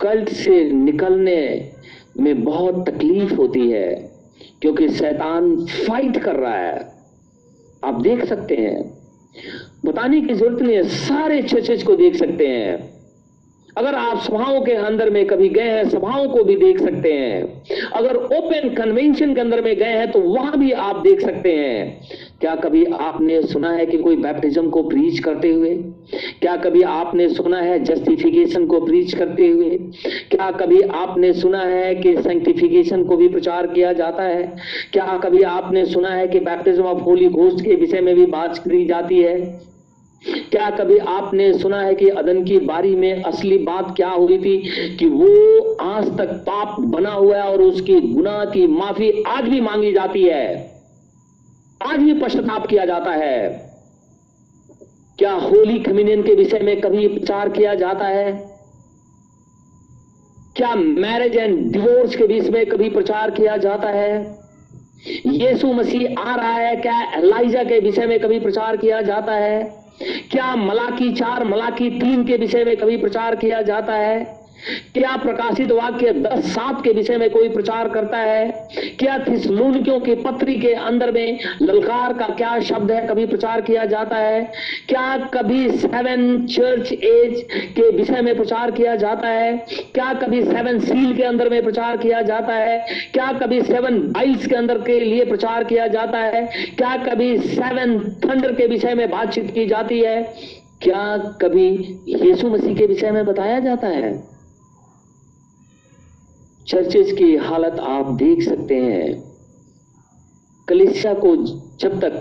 S1: कल्ट से निकलने में बहुत तकलीफ़ होती है, क्योंकि शैतान फाइट कर रहा है। आप देख सकते हैं बताने की ज़रूरत नहीं है सारे चर्चेज को देख सकते हैं। अगर आप सभाओं के अंदर में कभी गए हैं, सभाओं को भी देख सकते हैं। अगर ओपन कन्वेंशन के अंदर में गए हैं तो वहाँ भी आप देख सकते हैं। क्या कभी आपने सुना है कि कोई बैप्टिज्म को प्रीच करते हुए? क्या कभी आपने सुना है जस्टिफिकेशन को प्रीच करते हुए? क्या कभी आपने सुना है कि सेंटिफिकेशन को भी प्रचार किया जाता है? क्या कभी आपने सुना है कि बैप्टिज्म ऑफ़ होली घोस्ट के विषय में भी बात करी जाती है? क्या कभी आपने सुना है कि अदन की बारी में असली बात क्या हुई थी? कि वो आज तक पाप बना हुआ है और उसकी गुनाह की माफ़ी आज भी मांगी जाती है। आज भी पश्चाताप किया जाता है। क्या होली कम्युनियन के विषय में कभी प्रचार किया जाता है? क्या मैरिज एंड डिवोर्स के विषय में कभी प्रचार किया जाता है? यीशु मसीह आ रहा है, क्या एलाइजा के विषय में कभी प्रचार किया जाता है? क्या मलाकी चार मलाकी तीन के विषय में कभी प्रचार किया जाता है? क्या प्रकाशित वाक्य दस सात के विषय में कोई प्रचार करता है? क्या थिसलूनियों की पत्री के अंदर में ललकार का क्या शब्द है कभी प्रचार किया जाता है? क्या कभी सेवन चर्च एज के विषय में प्रचार किया जाता है? क्या कभी सेवन सील के अंदर में प्रचार किया जाता है? क्या कभी सेवन बाइल्स के अंदर के लिए प्रचार किया जाता है? क्या कभी सेवन थंडर के विषय में बातचीत की जाती है? क्या कभी यीशु मसीह के विषय में बताया जाता है? चर्चेज की हालत आप देख सकते हैं। कलिसिया को जब तक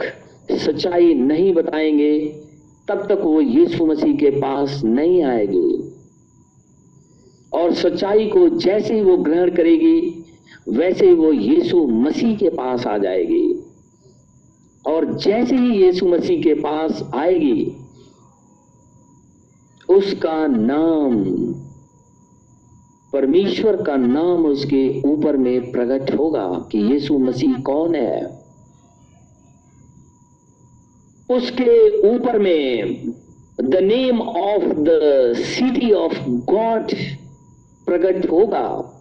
S1: सच्चाई नहीं बताएँगे, तब तक वो यीशु मसीह के पास नहीं आएगी। और सच्चाई को जैसे ही वो ग्रहण करेगी, वैसे ही वो यीशु मसीह के पास आ जाएगी। और जैसे ही यीशु मसीह के पास आएगी, उसका नाम परमेश्वर का नाम उसके ऊपर में प्रकट होगा कि यीशु मसीह कौन है। उसके ऊपर में the name of the city of God प्रकट होगा।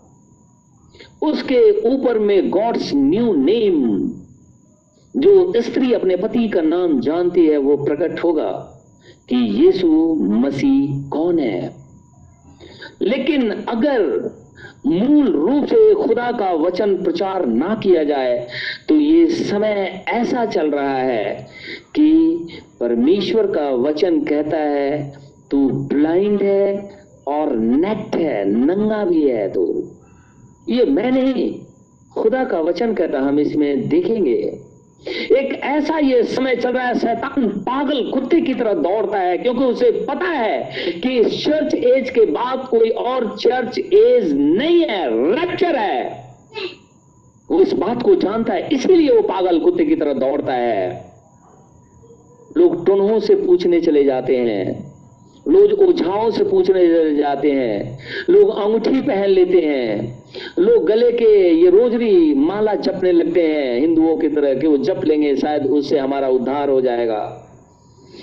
S1: उसके ऊपर में गॉड्स न्यू नेम जो स्त्री अपने पति का नाम जानती है, वो प्रकट होगा कि यीशु मसीह कौन है। लेकिन अगर मूल रूप से खुदा का वचन प्रचार ना किया जाए तो ये समय ऐसा चल रहा है कि परमेश्वर का वचन कहता है, तू ब्लाइंड है और नेट है, नंगा भी है तो. ये मैं नहीं खुदा का वचन कहता हम इसमें देखेंगे। एक ऐसा ये समय चल रहा है, शैतान पागल कुत्ते की तरह दौड़ता है, क्योंकि उसे पता है कि चर्च एज के बाद कोई और चर्च एज नहीं है रैप्चर है। वो इस बात को जानता है, इसीलिए वो पागल कुत्ते की तरह दौड़ता है। लोग टुनहों से पूछने चले जाते हैं लोग ओझाओं से पूछने जाते हैं। लोग अंगूठी पहन लेते हैं। लोग गले के ये रोजरी माला जपने लगते हैं। हिंदुओं की तरह कि वो जप लेंगे, शायद उससे हमारा उद्धार हो जाएगा।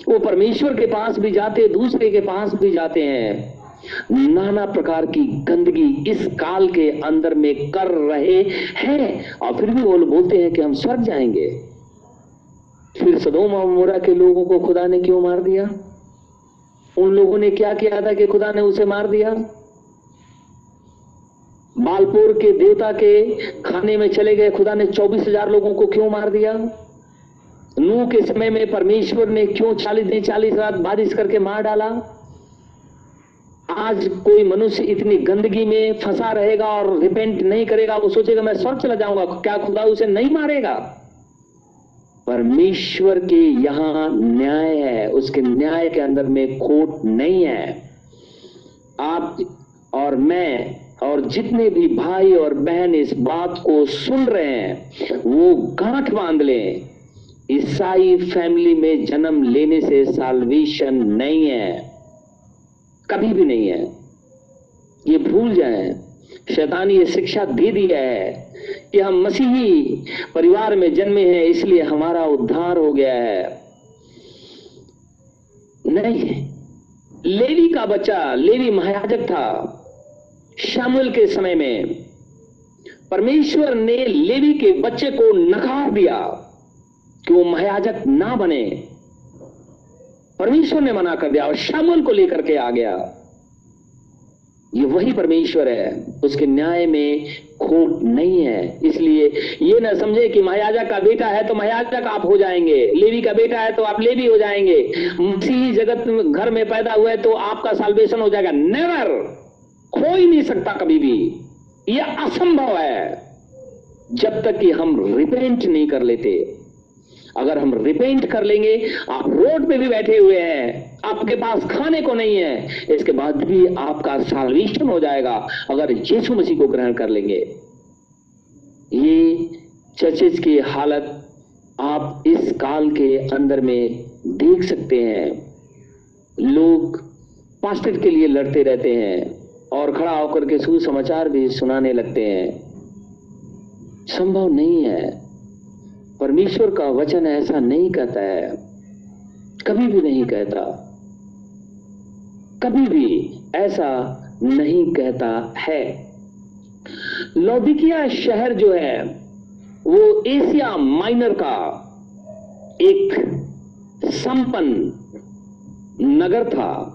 S1: वो परमेश्वर के पास भी जाते, दूसरे के पास भी जाते हैं। नाना प्रकार की गंदगी इस काल के अंदर में कर रहे हैं। और फिर भी वो बोलते हैं कि हम स्वर्ग जाएँगे। फिर सदोम और मोरा के लोगों को खुदा ने क्यों मार दिया? उन लोगों ने क्या किया था कि खुदा ने उसे मार दिया? बालपुर के देवता के खाने में चले गए। खुदा ने चौबीस हज़ार लोगों को क्यों मार दिया? नू के समय में परमेश्वर ने क्यों चालीस दिन, चालीस रात बारिश करके मार डाला? आज कोई मनुष्य इतनी गंदगी में फंसा रहेगा और रिपेंट नहीं करेगा, वो सोचेगा, मैं स्वर्ग चला जाऊँगा, क्या खुदा उसे नहीं मारेगा? परमेश्वर के यहाँ न्याय है, उसके न्याय के अंदर में खोट नहीं है। आप और मैं और जितने भी भाई और बहन इस बात को सुन रहे हैं, वो गांठ बाँध लें। ईसाई फैमिली में जन्म लेने से साल्वेशन नहीं है। कभी भी नहीं है। ये भूल जाएँ। शैतान ये शिक्षा दे दिया है कि हम मसीही परिवार में जन्मे हैं, इसलिए हमारा उद्धार हो गया है। नहीं लेवी का बच्चा, लेवी महायाजक था शामुल के समय में। परमेश्वर ने लेवी के बच्चे को नकार दिया कि वो महायाजक ना बने। परमेश्वर ने मना कर दिया और शामुल को लेकर के आ गया। ये वही परमेश्वर है। उसके न्याय में खोट नहीं है। इसलिए ये ना समझे कि महायाजा का बेटा है तो महायाजक आप हो जाएँगे। लेवी का बेटा है तो आप लेवी हो जाएँगे। मसीही जगत घर में पैदा हुआ है तो आपका साल्वेशन हो जाएगा। नेवर हो ही नहीं सकता कभी भी। यह असंभव है। जब तक कि हम रिपेंट नहीं कर लेते। अगर हम रिपेंट कर लेंगे, आप रोड पे भी बैठे हुए हैं, आपके पास खाने को नहीं है, इसके बाद भी आपका साल्वेशन हो जाएगा, अगर यीशु मसीह को ग्रहण कर लेंगे। ये चर्चेज की हालत आप इस काल के अंदर में देख सकते हैं। लोग पास्टर के लिए लड़ते रहते हैं और खड़ा होकर के सुसमाचार भी सुनाने लगते हैं। संभव नहीं है। परमेश्वर का वचन ऐसा नहीं कहता है, कभी भी नहीं कहता। कभी भी ऐसा नहीं कहता है। लौदिकिया शहर जो है, वो एशिया माइनर का एक संपन्न नगर था।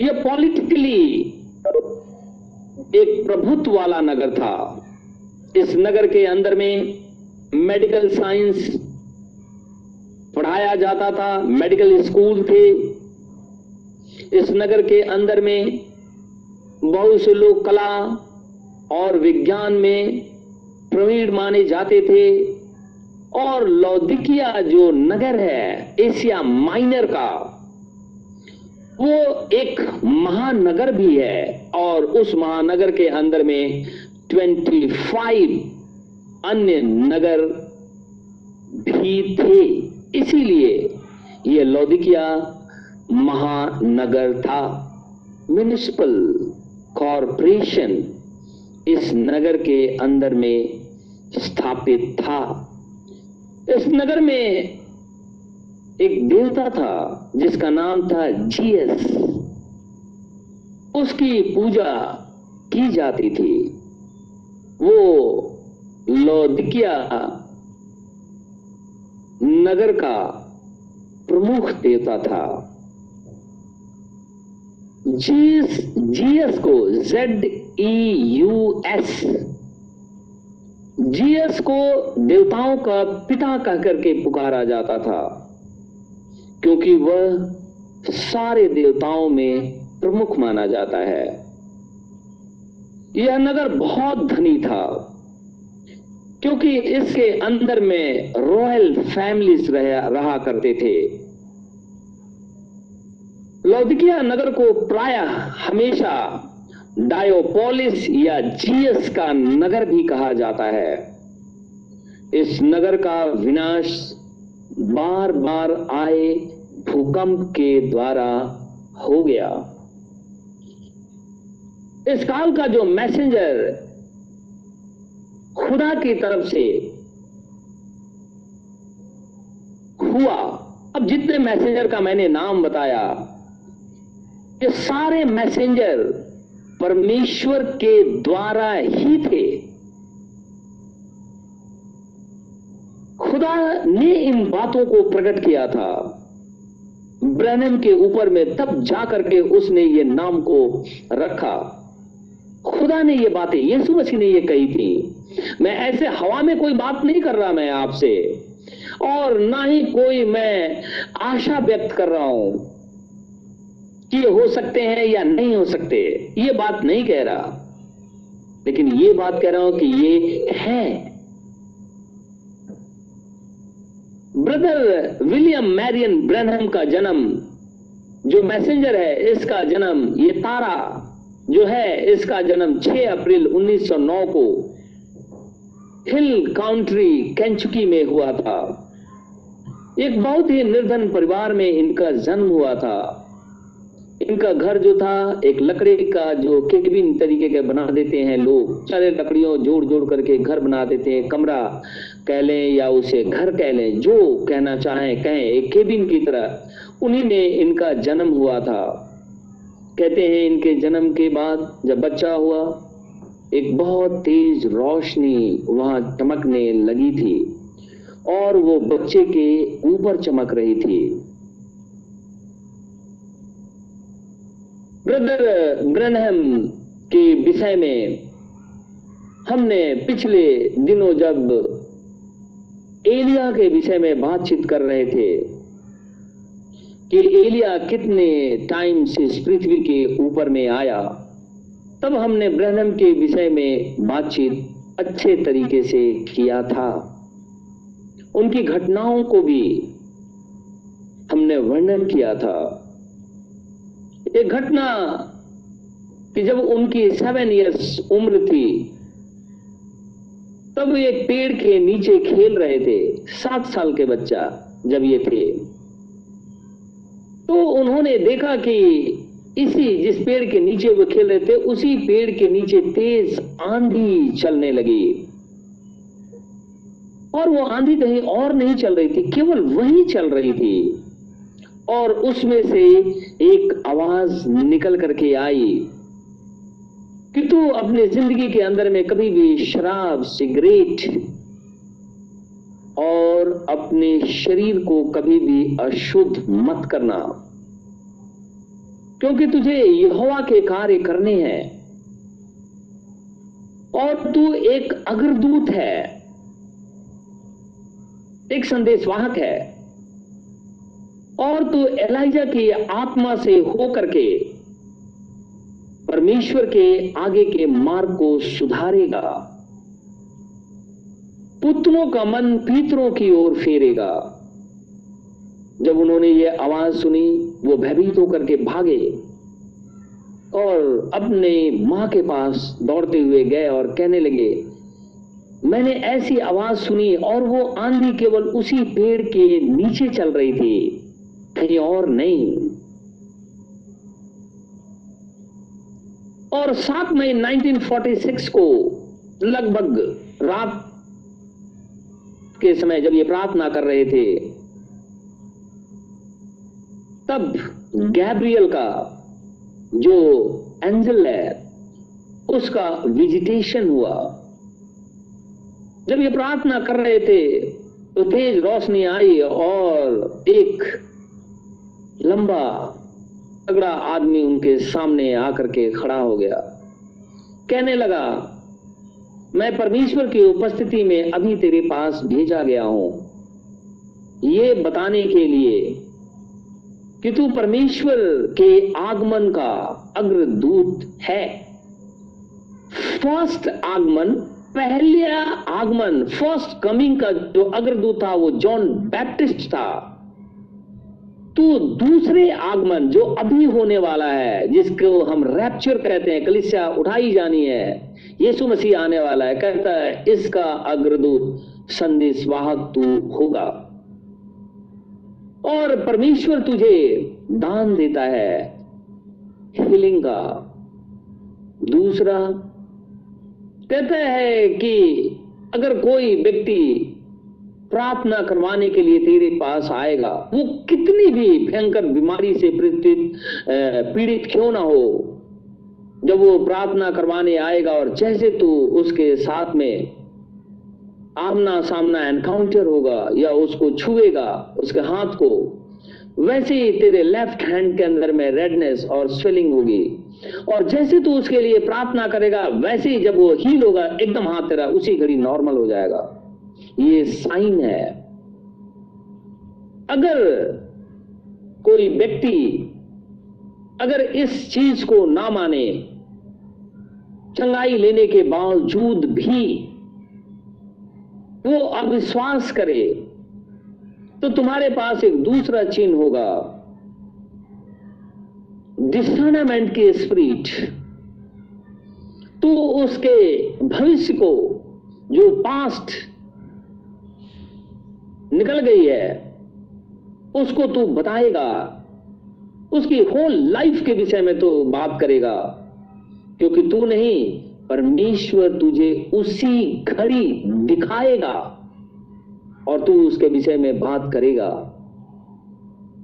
S1: यह पॉलिटिकली एक प्रभुत्व वाला नगर था। इस नगर के अंदर में मेडिकल साइंस पढ़ाया जाता था, मेडिकल स्कूल थे। इस नगर के अंदर में बहुत से लोग कला और विज्ञान में प्रवीण माने जाते थे और लौदिकिया जो नगर है, एशिया माइनर का, वो एक महानगर भी है और उस महानगर के अंदर में 25 अन्य नगर भी थे। इसीलिए यह लौदिकिया महानगर था। म्यूनिसिपल कॉरपोरेशन इस नगर के अंदर में स्थापित था। इस नगर में एक देवता था, जिसका नाम था जीएस उसकी पूजा की जाती थी। वो लौदिकिया नगर का प्रमुख देवता था। जीएस जीएस को Z E U S Zeus को देवताओं का पिता कहकर के पुकारा जाता था, क्योंकि वह सारे देवताओं में प्रमुख माना जाता है। यह नगर बहुत धनी था। क्योंकि इसके अंदर में रॉयल फैमिलीज़ रहा, रहा करते थे। लौदिकिया नगर को प्राय हमेशा डायोपोलिस या जीएस का नगर भी कहा जाता है। इस नगर का विनाश बार बार आए भूकंप के द्वारा हो गया। इस काल का जो मैसेंजर खुदा की तरफ़ से हुआ। अब जितने मैसेंजर का मैंने नाम बताया, ये सारे मैसेंजर परमेश्वर के द्वारा ही थे। खुदा ने इन बातों को प्रकट किया था। ब्रहनम के ऊपर में तब जाकर के उसने ये नाम को रखा। खुदा ने ये बातें, यीशु मसीह ने ये कही थी। मैं ऐसे हवा में कोई बात नहीं कर रहा मैं आपसे। और ना ही कोई मैं आशा व्यक्त कर रहा हूँ कि हो सकते हैं या नहीं हो सकते। ये बात नहीं कह रहा। लेकिन ये बात कह रहा हूँ कि ये है। ब्रदर विलियम मैरियन ब्रैनहम का जन्म, जो मैसेंजर है, इसका जन्म ये तारा जो है, इसका जन्म 6 अप्रैल 1909 को हिल काउंट्री कैंचुकी में हुआ था। एक बहुत ही निर्धन परिवार में इनका जन्म हुआ था। इनका घर जो था, एक लकड़ी का जो केबिन तरीके के बना देते हैं लोग। सारे लकड़ियों जोड़ जोड़ करके घर बना देते हैं, कमरा कह लें या उसे घर कह लें, जो कहना चाहें, कहें, एक केबिन की तरह। उन्हीं में इनका जन्म हुआ था। कहते हैं इनके जन्म के बाद जब बच्चा हुआ एक बहुत तेज रोशनी वहाँ चमकने लगी थी और वो बच्चे के ऊपर चमक रही थी। ब्रदर ब्रनहम के विषय में हमने पिछले दिनों जब एलिया के विषय में बातचीत कर रहे थे कि एलिया कितने टाइम से पृथ्वी के ऊपर में आया तब हमने ब्रहणम के विषय में बातचीत अच्छे तरीके से किया था। उनकी घटनाओं को भी हमने वर्णन किया था। एक घटना कि जब उनकी सेवन इयर्स उम्र थी, तब एक पेड़ के नीचे खेल रहे थे, सात साल के बच्चा जब ये थे। तो उन्होंने देखा कि इसी जिस पेड़ के नीचे वो खेल रहे थे, उसी पेड़ के नीचे तेज आंधी चलने लगी। और वो आंधी कहीं और नहीं चल रही थी, केवल वही चल रही थी। और उसमें से एक आवाज़ निकल करके आई कि तू अपनी ज़िंदगी के अंदर में कभी भी शराब, सिगरेट और अपने शरीर को कभी भी अशुद्ध मत करना। क्योंकि तुझे यहोवा के कार्य करने हैं। और तू एक अग्रदूत है। एक संदेशवाहक है। और तू एलाइजा की आत्मा से होकर के परमेश्वर के आगे के मार्ग को सुधारेगा। पुत्रों का मन पितरों की ओर फेरेगा। जब उन्होंने ये आवाज़ सुनी, वो भयभीत होकर के भागे और अपने माँ के पास दौड़ते हुए गए और कहने लगे, मैंने ऐसी आवाज़ सुनी और वो आंधी केवल उसी पेड़ के नीचे चल रही थी, कहीं और नहीं। और सात मई 1946 को लगभग रात के समय जब ये प्रार्थना कर रहे थे तब गैब्रियल का जो एंजल है, उसका विजिटेशन हुआ। जब ये प्रार्थना कर रहे थे तो तेज रोशनी आई और एक लंबा तगड़ा आदमी उनके सामने आकर के खड़ा हो गया। कहने लगा, मैं परमेश्वर की उपस्थिति में अभी तेरे पास भेजा गया हूँ। ये बताने के लिए कि तू परमेश्वर के आगमन का अग्रदूत है। फ़र्स्ट आगमन, पहला आगमन फ़र्स्ट कमिंग का जो अग्रदूत था, वो जॉन बैप्टिस्ट था। तो दूसरे आगमन, जो अभी होने वाला है, जिसको हम रैप्चर कहते हैं, कलिसिया उठाई जानी है, यीशु मसीह आने वाला है, कहता है, इसका अग्रदूत संदेश वाहक तू होगा। और परमेश्वर तुझे दान देता है। हीलिंग का। दूसरा कहता है कि अगर कोई व्यक्ति प्रार्थना करवाने के लिए तेरे पास आएगा, वो कितनी भी भयंकर बीमारी से पीड़ित क्यों ना हो। जब वो प्रार्थना करवाने आएगा और जैसे तू उसके साथ में आमना सामना एनकाउंटर होगा या उसको छुएगा, उसके हाथ को, वैसे ही तेरे लेफ़्ट हैंड के अंदर में रेडनेस और स्वेलिंग होगी। और जैसे तू उसके लिए प्रार्थना करेगा, वैसे ही जब वो हील होगा, एकदम हाथ तेरा उसी घड़ी नॉर्मल हो जाएगा। ये साइन है। अगर कोई व्यक्ति अगर इस चीज़ को ना माने, चंगाई लेने के बावजूद भी वो अविश्वास करे तो तुम्हारे पास एक दूसरा चिन्ह होगा। डिसर्नमेंट के स्पिरिट तो उसके भविष्य को, जो पास्ट निकल गई है, उसको तू बताएगा। उसकी होल लाइफ के विषय में तो बात करेगा, क्योंकि तू नहीं परमेश्वर तुझे उसी घड़ी दिखाएगा और तू उसके विषय में बात करेगा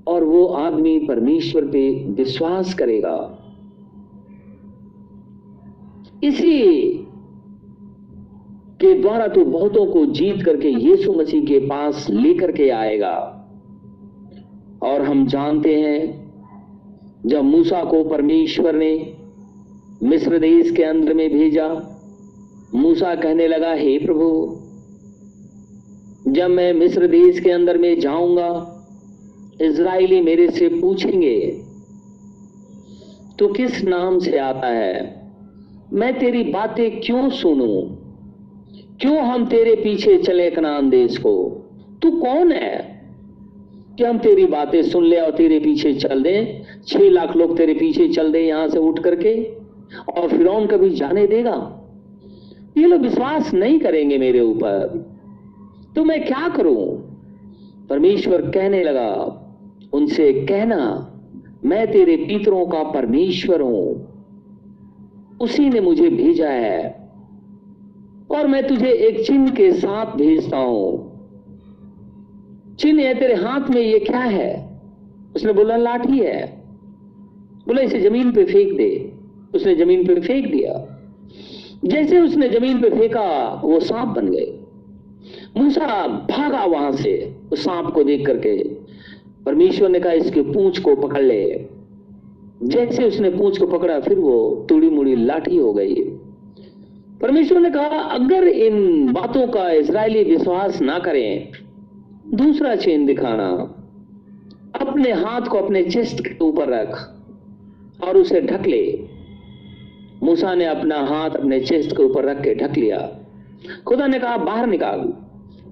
S1: और वो आदमी परमेश्वर पे विश्वास करेगा। इसी के द्वारा तू बहुतों को जीत करके यीशु मसीह के पास लेकर के आएगा। और हम जानते हैं, जब मूसा को परमेश्वर ने मिस्र देश के अंदर में भेजा। मूसा कहने लगा, हे प्रभु, जब मैं मिस्र देश के अंदर में जाऊँगा, इज़राइली मेरे से पूछेंगे तो किस नाम से आता है? मैं तेरी बातें क्यों सुनूं? क्यों हम तेरे पीछे चले कनान देश को? तू कौन है? कि हम तेरी बातें सुन ले और तेरे पीछे चल दें? छह लाख लोग तेरे पीछे चल दे यहाँ से उठ करके? और फिर कभी जाने देगा? ये लोग विश्वास नहीं करेंगे मेरे ऊपर। तो मैं क्या करूँ? परमेश्वर कहने लगा, उनसे कहना, मैं तेरे पितरों का परमेश्वर हूँ। उसी ने मुझे भेजा है और मैं तुझे एक चिन्ह के साथ भेजता हूँ। चिन्ह है तेरे हाथ में, ये क्या है? उसने बोला, लाठी है। बोला, इसे ज़मीन पे फेंक दे। उसने ज़मीन पर फेंक दिया। जैसे उसने ज़मीन पे फेंका, वो सांप बन गए। मूसा भागा वहाँ से, उस सांप को देख करके। परमेश्वर ने कहा, इसके पूंछ को पकड़ ले। जैसे उसने पूंछ को पकड़ा, फिर वो तुड़ी मुड़ी लाठी हो गई। परमेश्वर ने कहा, अगर इन बातों का इसराइली विश्वास ना करें, दूसरा चेन दिखाना। अपने हाथ को अपने चेस्ट के ऊपर रख और उसे ढक ले। मूसा ने अपना हाथ अपने चेस्ट के ऊपर रख के ढक लिया। खुदा ने कहा, बाहर निकाल।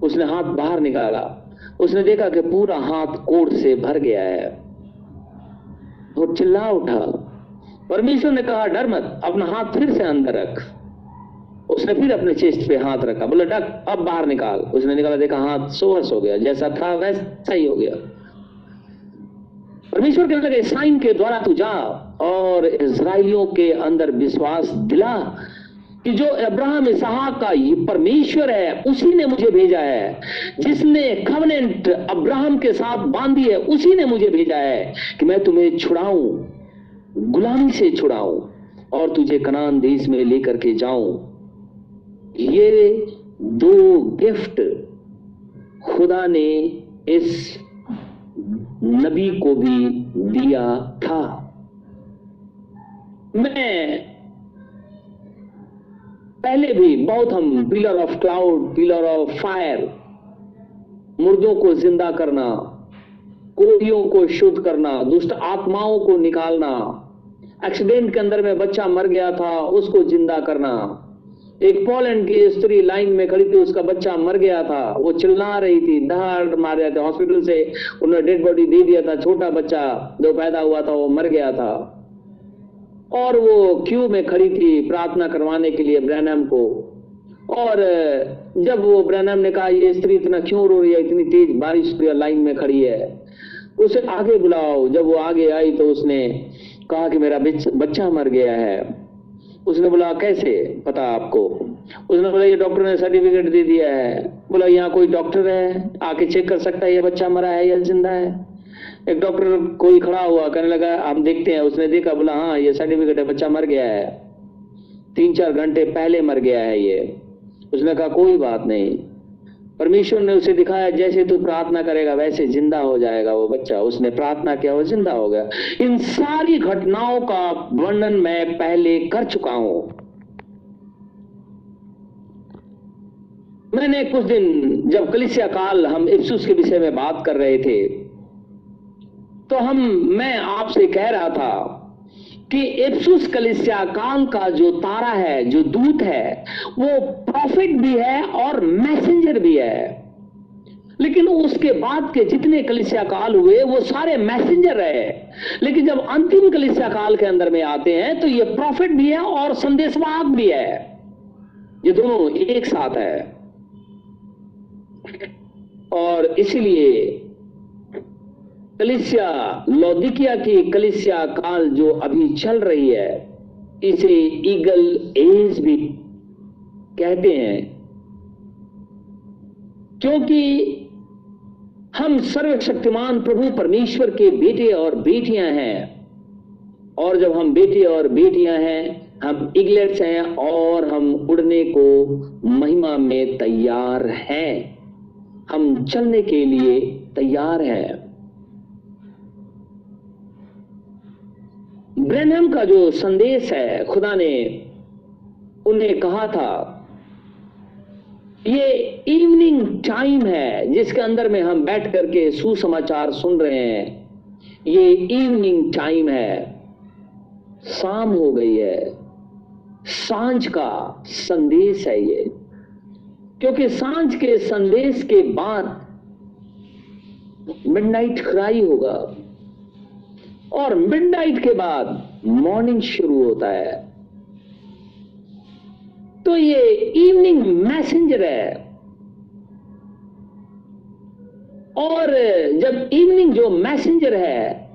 S1: उसने हाथ बाहर निकाला। उसने देखा कि पूरा हाथ कोट से भर गया है। वो चिल्ला उठा। परमेश्वर ने कहा, डर मत, अपना हाथ फिर से अंदर रख। उसने फिर अपने चेस्ट पे हाथ रखा। बोले डक अब बाहर निकाल। उसने निकाला, देखा, हाथ सोहस हो गया। जैसा था वैसा ही हो गया। परमेश्वर के लगे साइन के द्वारा तू जा और इसराइलियों के अंदर विश्वास दिला कि जो अब्राहम, इसहाक का ये परमेश्वर है, उसी ने मुझे भेजा है। जिसने कवनेंट अब्राहम के साथ बांधी है, उसी ने मुझे भेजा है कि मैं तुम्हें छुड़ाऊं, गुलामी से छुड़ाऊं और तुझे कनान देश में लेकर के जाऊँ। ये दो गिफ्ट खुदा ने इस नबी को भी दिया था। मैं पहले भी बहुत हम pillar of cloud pillar of fire मुर्दों को ज़िंदा करना कोड़ियों को शुद्ध करना, दुष्ट आत्माओं को निकालना एक्सीडेंट के अंदर में बच्चा मर गया था, उसको ज़िंदा करना एक पोलैंड की स्त्री लाइन में खड़ी थी, उसका बच्चा मर गया था। वो चिल्ला रही थी, दहाड़ मार रहे थे, हॉस्पिटल से उन्होंने डेड बॉडी दे दिया था, छोटा बच्चा जो पैदा हुआ था, वो मर गया था। और वो क्यू में खड़ी थी प्रार्थना करवाने के लिए ब्रैनम को। और जब वो ब्रैनम ने कहा, ये स्त्री इतना क्यों रो रही है? इतनी तेज बारिश लाइन में खड़ी है। उसे आगे बुलाओ। जब वो आगे आई तो उसने कहा कि मेरा बच्चा मर गया है। उसने बोला, कैसे? पता आपको? उसने बोला, ये डॉक्टर ने सर्टिफिकेट दे दिया है। बोला, यहाँ कोई डॉक्टर है? आके चेक कर सकता है, ये बच्चा मरा है या ज़िंदा है? एक डॉक्टर कोई खड़ा हुआ, कहने लगा हम देखते हैं। उसने देखा, बोला हाँ ये सर्टिफिकेट है, बच्चा मर गया है। तीन चार घंटे पहले मर गया है ये। उसने कहा, कोई बात नहीं। परमेश्वर ने उसे दिखाया, जैसे तू प्रार्थना करेगा, वैसे ज़िंदा हो जाएगा वो बच्चा। उसने प्रार्थना किया, वो ज़िंदा हो गया। इन सारी घटनाओं का वर्णन मैं पहले कर चुका हूँ। मैंने कुछ दिन, जब कलिसिया काल, हम इफ्सुस के विषय में बात कर रहे थे तो हम, मैं आपसे कह रहा था कि एप्सुस कलिसिया काल का जो तारा है, जो दूत है, वो प्रॉफिट भी है और मैसेंजर भी है। लेकिन उसके बाद के जितने कलिसिया काल हुए, वो सारे मैसेंजर रहे। लेकिन जब अंतिम कलिसिया काल के अंदर में आते हैं तो ये प्रॉफिट भी है और संदेशवाहक भी है। ये दोनों एक साथ है। और इसलिए कलिसिया, लौदिकिया की कलिसिया काल जो अभी चल रही है, इसे ईगल एज भी कहते हैं। क्योंकि हम सर्वशक्तिमान प्रभु परमेश्वर के बेटे और बेटियाँ हैं, और जब हम बेटे और बेटियाँ हैं, हम इगलेट्स हैं और हम उड़ने को महिमा में तैयार हैं। हम चलने के लिए तैयार हैं। ब्रैनम का जो संदेश है, खुदा ने उन्हें कहा था, ये इवनिंग टाइम है, जिसके अंदर में हम बैठ करके सुसमाचार सुन रहे हैं। ये इवनिंग टाइम है। शाम हो गई है। साँझ का संदेश है ये। क्योंकि साँझ के संदेश के बाद मिडनाइट क्राई होगा। और मिडनाइट के बाद मॉर्निंग शुरू होता है। तो ये इवनिंग मैसेंजर है। और जब इवनिंग जो मैसेंजर है,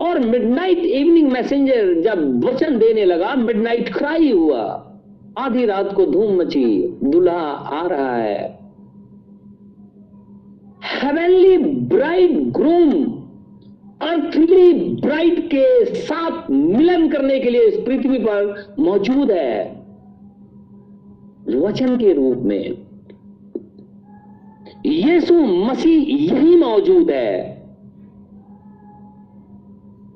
S1: और मिडनाइट इवनिंग मैसेंजर जब वचन देने लगा मिडनाइट क्राई हुआ, आधी रात को धूम मची, दुल्हा आ रहा है। Heavenly bride groom earthly bride के साथ मिलन करने के लिए इस पृथ्वी पर मौजूद है। वचन के रूप में, यीशु मसीह यही मौजूद है।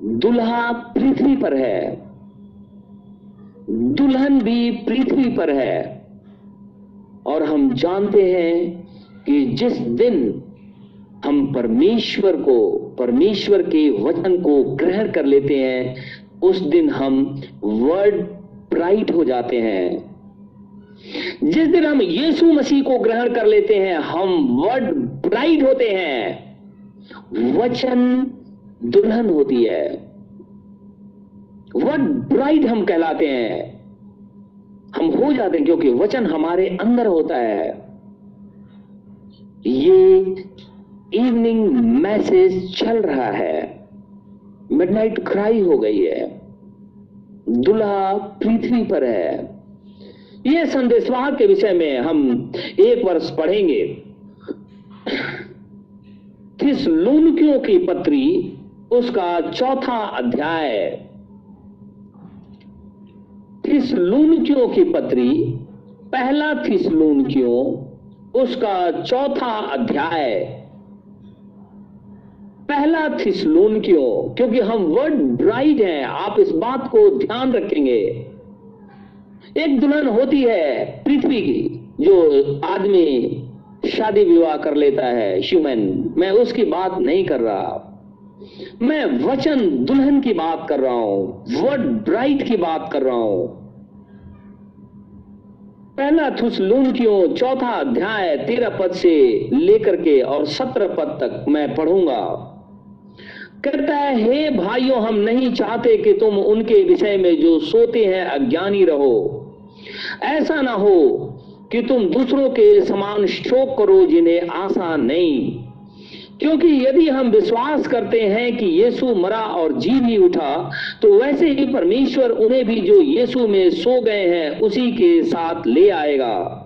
S1: दुल्हा पृथ्वी पर है। दुल्हन भी पृथ्वी पर है। और हम जानते हैं कि जिस दिन हम परमेश्वर को परमेश्वर के वचन को ग्रहण कर लेते हैं, उस दिन हम वर्ड ब्राइट हो जाते हैं। जिस दिन हम यीशु मसीह को ग्रहण कर लेते हैं, हम वर्ड ब्राइट होते हैं। वचन दुल्हन होती है। वर्ड ब्राइट हम कहलाते हैं। हम हो जाते हैं क्योंकि वचन हमारे अंदर होता है। ये इवनिंग मैसेज चल रहा है मिडनाइट क्राई हो गई है दुल्हा पृथ्वी पर है यह संदेशवाहक के विषय में हम एक वर्ष पढ़ेंगे किस लूनकियों की पत्री उसका चौथा अध्याय किस लूनकियों की पत्री पहला थिस लूनकियों उसका चौथा अध्याय पहला थिसलोन क्यों क्योंकि हम वर्ड ब्राइड हैं, आप इस बात को ध्यान रखेंगे। एक दुल्हन होती है पृथ्वी की, जो आदमी शादी विवाह कर लेता है ह्यूमन मैं उसकी बात नहीं कर रहा। मैं वचन दुल्हन की बात कर रहा हूँ वर्ड ब्राइट की बात कर रहा हूँ। पहला थुसलूनकियों चौथा अध्याय तेरह पद से लेकर के और सत्रह पद तक मैं पढ़ूँगा। कहता है, हे भाइयों, हम नहीं चाहते कि तुम उनके विषय में जो सोते हैं, अज्ञानी रहो। ऐसा ना हो कि तुम दूसरों के समान शोक करो जिन्हें आशा नहीं। क्योंकि यदि हम विश्वास करते हैं कि यीशु मरा और जी भी उठा तो वैसे ही परमेश्वर उन्हें भी जो यीशु में सो गए हैं, उसी के साथ ले आएगा।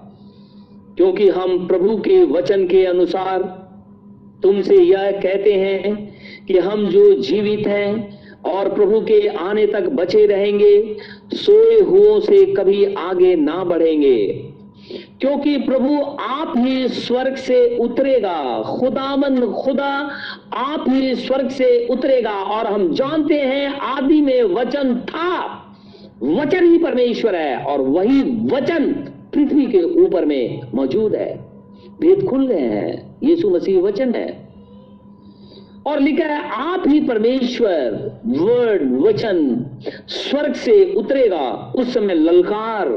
S1: क्योंकि हम प्रभु के वचन के अनुसार तुमसे यह कहते हैं कि हम जो जीवित हैं और प्रभु के आने तक बचे रहेंगे, सोए हुओं से कभी आगे ना बढ़ेंगे। क्योंकि प्रभु आप ही स्वर्ग से उतरेगा खुदामंद खुदा आप ही स्वर्ग से उतरेगा। और हम जानते हैं, आदि में वचन था, वचन ही परमेश्वर है, और वही वचन पृथ्वी के ऊपर में मौजूद है। भेद खुल गए हैं, यीशु मसीह वचन है। और लिखा है, आप ही परमेश्वर वर्ड वचन स्वर्ग से उतरेगा। उस समय ललकार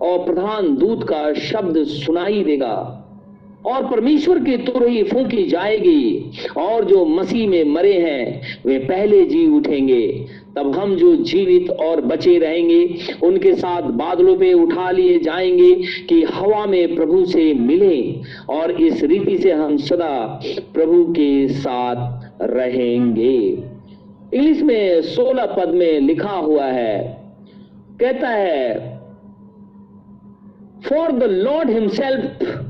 S1: और प्रधान दूत का शब्द सुनाई देगा। और परमेश्वर की तुरही फूकी जाएगी, और जो मसीह में मरे हैं, वे पहले जी उठेंगे। तब हम जो जीवित और बचे रहेंगे, उनके साथ बादलों पे उठा लिए जाएँगे कि हवा में प्रभु से मिले, और इस रीति से हम सदा प्रभु के साथ रहेंगे। इंग्लिश में सोलह पद में लिखा हुआ है, कहता है for the lord himself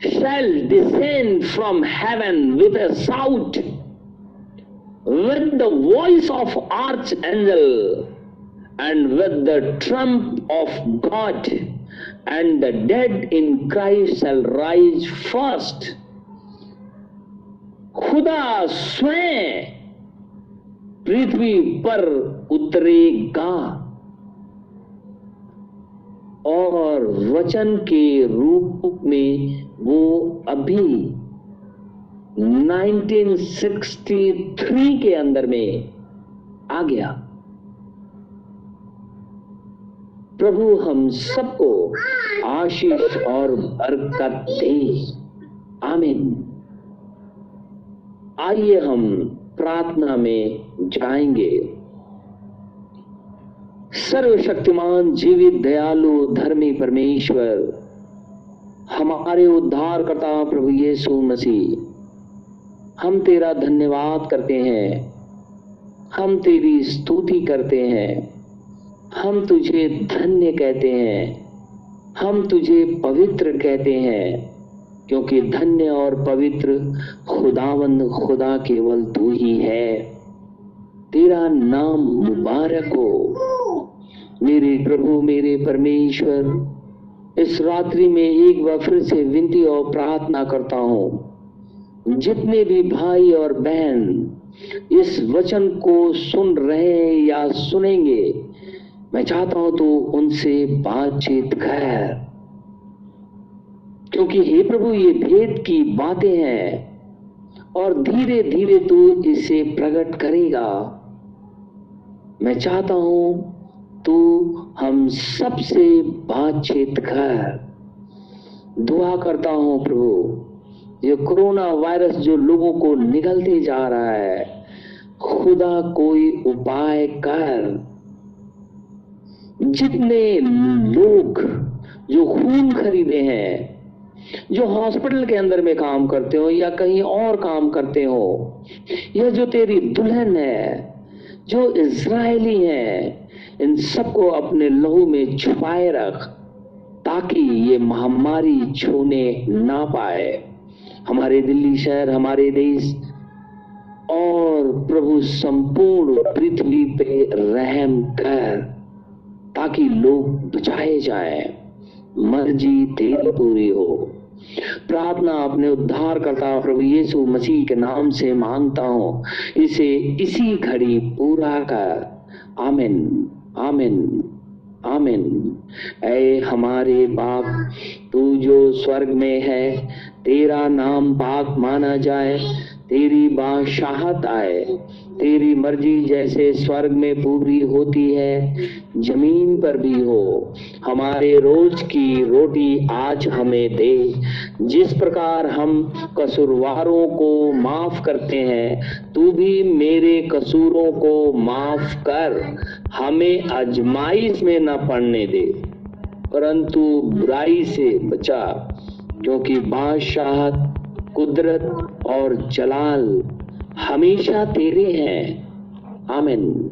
S1: shall descend from heaven with a shout, with the voice of archangel, and with the trump of God, and the dead in Christ shall rise first. खुदा स्वयं पृथ्वी पर उतरेगा और वचन के रूप में वो अभी 1963 के अंदर में आ गया। प्रभु, हम सबको आशीष और बरकत दे। आमीन। आइए हम प्रार्थना में जाएँगे। सर्वशक्तिमान, जीवित, दयालु, धर्मी परमेश्वर हमारे उद्धार करता प्रभु यीशु मसीह, हम तेरा धन्यवाद करते हैं। हम तेरी स्तुति करते हैं। हम तुझे धन्य कहते हैं। हम तुझे पवित्र कहते हैं, क्योंकि धन्य और पवित्र खुदावंद खुदा केवल तू ही है। तेरा नाम मुबारक हो। मेरे प्रभु, मेरे परमेश्वर इस रात्रि में एक बार फिर से विनती और प्रार्थना करता हूँ। जितने भी भाई और बहन इस वचन को सुन रहे हैं या सुनेंगे, मैं चाहता हूँ तो उनसे बातचीत कर। क्योंकि हे प्रभु, ये भेद की बातें हैं और धीरे धीरे तू इसे प्रकट करेगा। मैं चाहता हूँ तू हम सबसे बातचीत कर। दुआ करता हूँ प्रभु, ये कोरोना वायरस जो लोगों को निगलते जा रहा है, खुदा कोई उपाय कर। जितने लोग जो खून खरीदे हैं, जो हॉस्पिटल के अंदर में काम करते हो या कहीं और काम करते हो, या जो तेरी दुल्हन है, जो इज़राइली है इन सबको अपने लहू में छुपाए रख, ताकि ये महामारी छूने ना पाए। हमारे दिल्ली शहर, हमारे देश और प्रभु संपूर्ण पृथ्वी पे रहम कर, ताकि लोग बचाए जाए। मर्ज़ी तेरी पूरी हो। प्रार्थना अपने उद्धार करता प्रभु यीशु मसीह के नाम से माँगता हूँ। इसे इसी घड़ी पूरा कर। आमिन। आमिन आमिन। ऐ हमारे बाप, तू जो स्वर्ग में है, तेरा नाम पाक माना जाए, तेरी बादशाहत आए। तेरी मर्ज़ी जैसे स्वर्ग में पूरी होती है, ज़मीन पर भी हो। हमारे रोज की रोटी आज हमें दे। जिस प्रकार हम कसूरवारों को माफ़ करते हैं, तू भी मेरे कसूरों को माफ़ कर। हमें अजमाइश में न पड़ने दे। परंतु बुराई से बचा, क्योंकि बादशाह कुदरत और जलाल हमेशा तेरे हैं। आमिन।